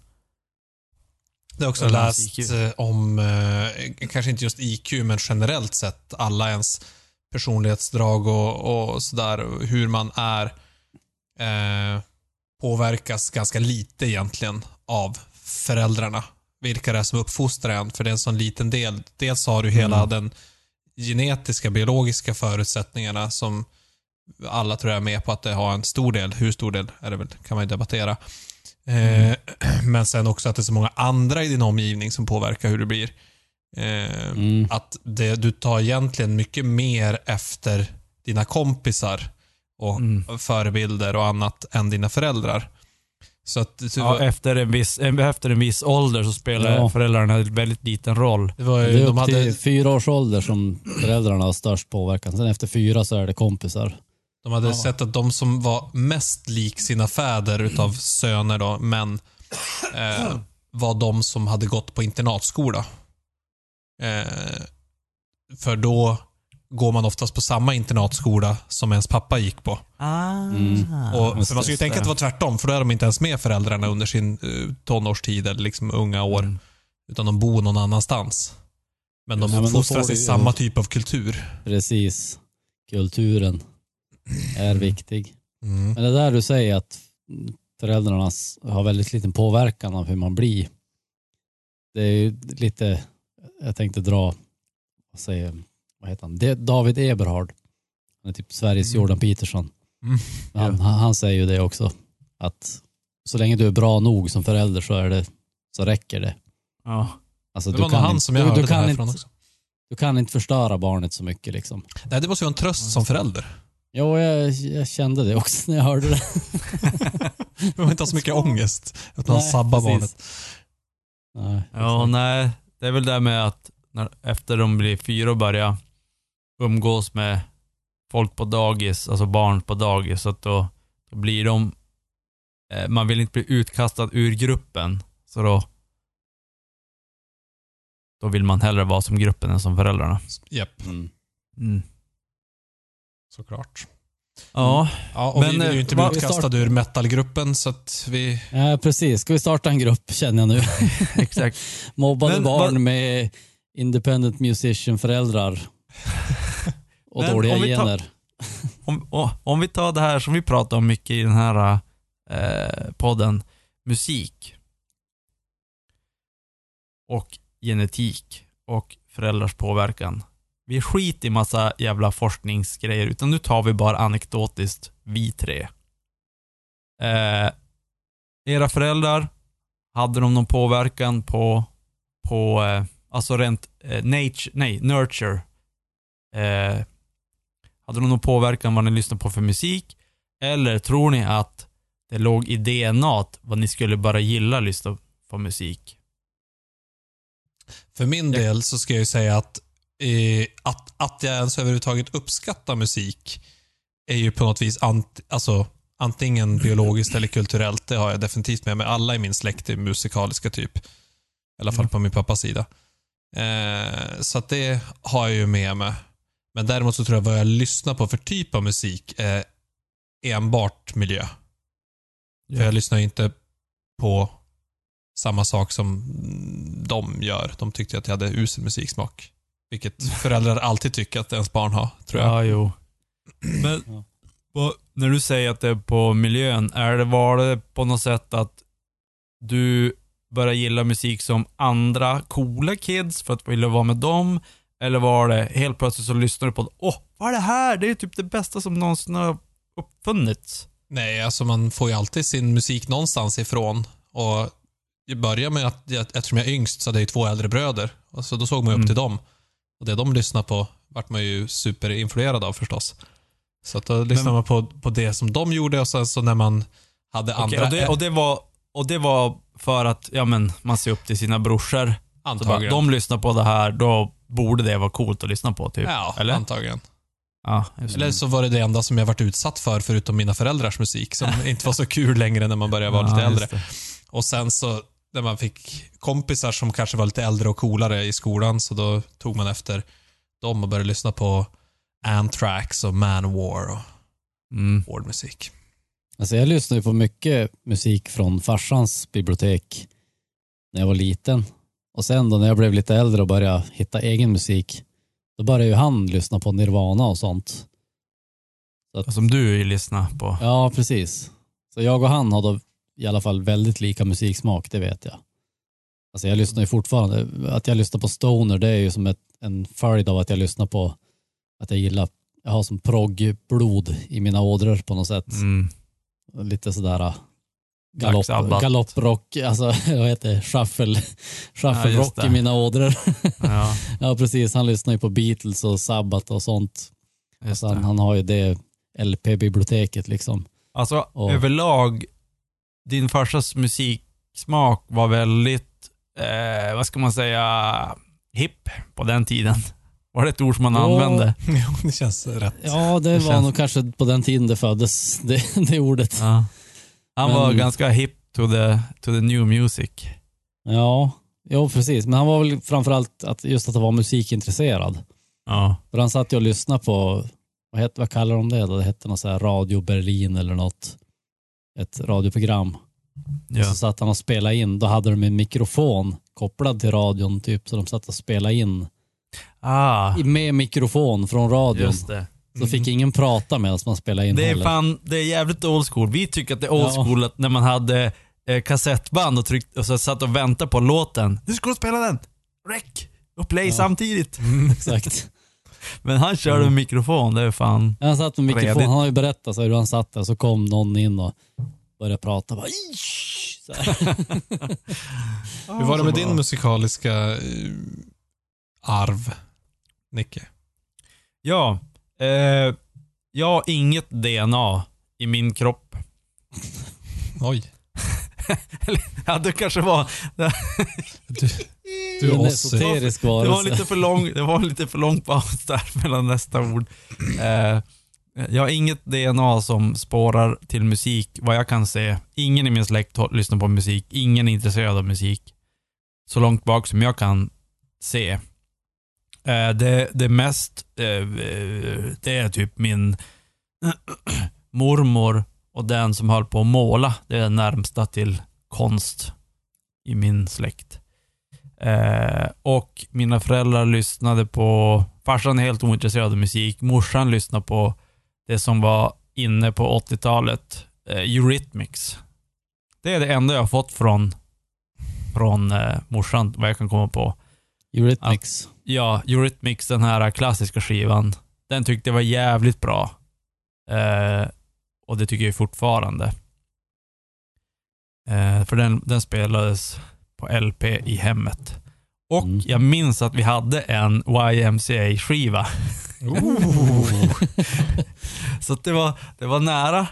det har också läst IQ. eh, om, eh, kanske inte just IQ, men generellt sett alla ens personlighetsdrag och, och sådär. Hur man är eh, påverkas ganska lite egentligen av föräldrarna. Vilka det är som uppfostrar en, för det är en sån liten del. Dels har du hela Mm. den genetiska, biologiska förutsättningarna som alla tror jag är med på att det har en stor del. Hur stor del är det väl, kan man ju debattera. Eh, men sen också att det är så många andra i din omgivning som påverkar hur du blir. Eh, Mm. Att det, du tar egentligen mycket mer efter dina kompisar och Mm. förebilder och annat än dina föräldrar. Så att det, Ja, var, efter, en viss, efter en viss ålder så spelar Ja. föräldrarna en väldigt liten roll. det var Det ju, är de upp till hade, fyra års ålder som föräldrarna har störst påverkan. Sen efter fyra så är det kompisar. de hade Ja. sett att de som var mest lik sina fäder utav söner då, män, eh, var de som hade gått på internatskola. Eh, för då går man oftast på samma internatskola som ens pappa gick på. Ah, Mm. Och, man skulle ju tänka att det var tvärtom, för då är de inte ens med föräldrarna under sin uh, tonårstid eller liksom unga år. Mm. Utan de bor någon annanstans. Men de uppfostras i samma typ av kultur. Precis. Kulturen är viktig. Mm. Men det där du säger att föräldrarna har väldigt liten påverkan av hur man blir. Det är ju lite, jag tänkte dra, vad säger vad heter han? Det- David Eberhard. Han är typ Sveriges Mm. Jordan Peterson. Mm. Han, han, han säger ju det också. Att så länge du är bra nog som förälder så, är det, så räcker det. Ja. Alltså, Det du var nog kan han inte- som jag du, hörde du det kan här inte, också. Du kan inte förstöra barnet så mycket liksom. Nej, det måste ju vara en tröst som förälder. Jo, jag, jag kände det också när jag hörde det. Du behöver inte ha så mycket ångest. Att man sabbar barnet. Nej, Ja, nej. Det är väl det med att när, efter de blir fyra och börjar umgås med folk på dagis, alltså barn på dagis, så att då, då blir de... Eh, man vill inte bli utkastad ur gruppen, så då... Då vill man hellre vara som gruppen än som föräldrarna. Japp, Mm. Mm. såklart. Ja, Ja, och Men, vi vill ju eh, inte vad- bli utkastade ur metalgruppen så att vi... Ja, precis. Ska vi starta en grupp känner jag nu. exakt. Mobbade Men barn vad- med independent musician-föräldrar. Och Men dåliga om vi tar- gener. Om, om vi tar det här som vi pratar om mycket i den här eh, podden, musik. Och genetik och föräldrars påverkan. Vi skiter i massa jävla forskningsgrejer, utan nu tar vi bara anekdotiskt, vi tre. Eh, era föräldrar, hade de någon påverkan på, på eh, alltså rent eh, nature, nej, nurture? Eh, hade de någon påverkan vad ni lyssnar på för musik? Eller tror ni att det låg i DNA vad ni skulle bara gilla att lyssna på musik? För min del så ska jag ju säga att, eh, att, att jag ens överhuvudtaget uppskattar musik är ju på något vis ant, alltså, antingen biologiskt eller kulturellt. Det har jag definitivt med mig. Alla i min släkt är musikaliska typ. I alla fall Mm. på min pappas sida. Eh, så att det har jag ju med mig. Men däremot så tror jag vad jag lyssnar på för typ av musik är enbart miljö. För jag lyssnar ju inte på samma sak som de gör. De tyckte att jag hade usel musiksmak. Vilket föräldrar alltid tycker att ens barn har, tror jag. Ja, jo. Men Ja. vad- när du säger att det är på miljön, är det, var det på något sätt att du började gilla musik som andra coola kids för att vilja vara med dem? Eller var det helt plötsligt så lyssnade du på Åh, vad är det här? Det är typ det bästa som någonsin har uppfunnits. Nej, alltså man får ju alltid sin musik någonstans ifrån. Och i början med att, jag, eftersom jag är yngst så hade jag ju två äldre bröder. Så då såg man ju upp Mm. till dem. Och det de lyssnade på vart man ju superinfluerad av förstås. Så att då lyssnade man på, på det som de gjorde och sen så när man hade Okej, andra... och, det, och det var och det var för att ja, men, man ser upp till sina brorsor. Så bara, Antagligen. de lyssnar på det här, då borde det vara coolt att lyssna på. Typ. ja, Eller? antagligen. Ja. Eller så var det det enda som jag varit utsatt för, förutom mina föräldrars musik, som inte var så kul längre när man började vara lite Ja, äldre. just det. Och sen så, när man fick kompisar som kanske var lite äldre och coolare i skolan, så då tog man efter dem och började lyssna på Anthrax och Manowar och Mm. hård musik. Alltså jag lyssnade ju på mycket musik från farsans bibliotek när jag var liten. Och sen då när jag blev lite äldre och började hitta egen musik, då började ju han lyssna på Nirvana och sånt. Som du lyssnar på. Ja, precis. Så jag och han har då i alla fall väldigt lika musiksmak, det vet jag. Alltså jag lyssnar ju fortfarande, att jag lyssnar på Stoner det är ju som ett, en följd av att jag lyssnar på, att jag gillar, jag har som proggblod i mina ådror på något sätt. Mm. Lite sådär äh, galopp, galopprock, alltså vad heter det, shuffle, Ja, shuffle just rock det. i mina ådror. Ja, ja precis, han lyssnar ju på Beatles och Sabbath och sånt. just Så han, han har ju det LP-biblioteket liksom. Alltså Och- överlag, din farsas musiksmak var väldigt, eh, vad ska man säga, hipp på den tiden. Var det ett ord som man Ja. använde? Jo, det känns rätt. Ja, det, Det var känns- nog kanske på den tiden det föddes, det, det ordet. Ja. Han Men- var ganska hip to the, to the new music. Ja, jo precis. Men han var väl framförallt att, just att han var musikintresserad. Ja. För han satt ju och lyssnade på, vad, heter, vad kallar de det då? Det hette något så här Radio Berlin eller något. Ett radioprogram. ja. Så satt han och spelade in. Då hade de en mikrofon kopplad till radion typ. Så de satt och spelade in Ah, med mikrofon från radion. just det. Så fick ingen prata medan man spelade in Det är fan, det är jävligt old school. Vi tycker att det är old Ja. school att när man hade eh, kassettband och, tryckt, och så satt och väntade på låten. Nu ska du spela den! Rec! Och play Ja. samtidigt. Exakt. Men han körde med mikrofon, det är fan... Han satt med mikrofon. Redigt. Han har ju berättat så hur han satt där. Så kom någon in och började prata. Bara, "Ish!" så här. Hur var det med din musikaliska eh, arv, Nicke? Ja, eh, jag har inget DNA i min kropp. Oj. Ja, det kanske var... Du, Du är en esoterisk Det var varelse. lite för lång, det var lite för lång paus där mellan nästa ord. Eh, jag har inget DNA som spårar till musik, vad jag kan se. Ingen i min släkt lyssnar på musik. Ingen är intresserad av musik. Så långt bak som jag kan se. Eh, det, det mest, eh, det är typ min mormor och den som höll på att måla. Det är närmsta till konst i min släkt. Eh, och mina föräldrar lyssnade på, farsan är helt ointresserad av musik, morsan lyssnade på det som var inne på 80-talet, eh, Eurythmics. Det är det enda jag har fått från, från eh, morsan, vad jag kan komma på. Eurythmics. Ja, Eurythmics, den här klassiska skivan, den tyckte jag var jävligt bra. Eh, och det tycker jag fortfarande. Eh, för den, den spelades på LP i hemmet. Och Mm. jag minns att vi hade en YMCA-skiva. Så det, var, det var nära.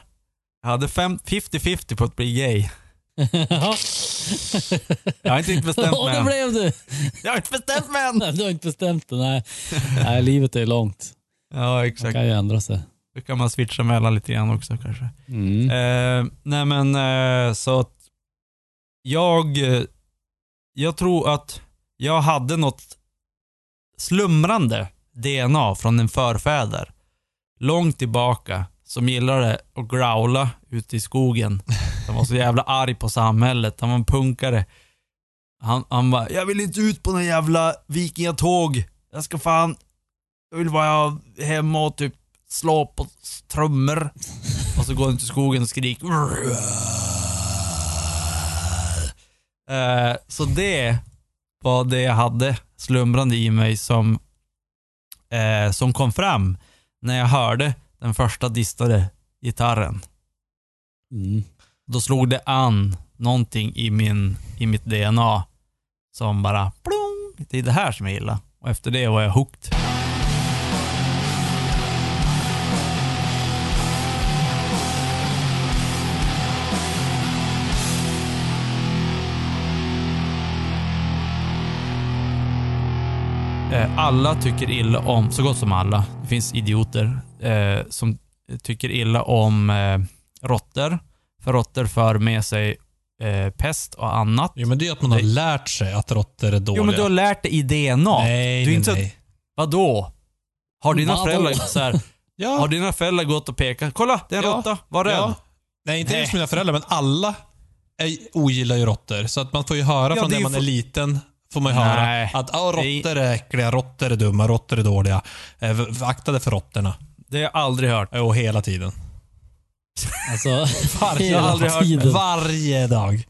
Jag hade fem- 50-50 på att bli gay. Jag har inte riktigt bestämt mig än. blev du! Jag har inte bestämt mig än! Du har inte bestämt det, nej. nej. Livet är långt. Ja, exakt. kan ju ändra sig. Då kan man switcha mellan lite grann också kanske. Mm. Eh, nej men eh, så att jag, eh, jag tror att jag hade något slumrande DNA från en förfäder. Långt tillbaka. Som gillade att growla ute i skogen. Han var så jävla arg på samhället. Han var en punkare. Han, han bara, jag vill inte ut på någon jävla vikingatåg. Jag ska fan, jag vill vara hemma och typ slå på trummor. Och så går han till skogen och skriker. Eh, så det var det jag hade slumrande i mig som, eh, som kom fram när jag hörde den första distade gitarren. Mm. Då slog det an någonting i, min, i mitt DNA som bara plong, det är det här som jag gillar. Och efter det var jag hooked. Alla tycker illa om, så gott som alla, det finns idioter eh, som tycker illa om eh, råttor. För råttor för med sig eh, pest och annat. Jo, men det är att man har Nej. lärt sig att råttor är dåliga. Jo men du har lärt dig i DNA. Nej, du är nej, inte så- nej. Vadå? Har dina Vadå? föräldrar så här, Ja. har dina föräldrar gått och pekat? Kolla, det är en Ja. råtta. Var rädd. Ja. Nej, inte Nej. just mina föräldrar, men alla är, ogillar ju råttor. Så att man får ju höra Ja, från när man är liten, får man ju höra att ah, råttor är äckliga, råttor är dumma, råttor är dåliga. Eh, akta dig för råttorna. Det har jag aldrig hört. Och hela tiden. Alltså, Varje, Jag har aldrig hört- tiden. Varje dag.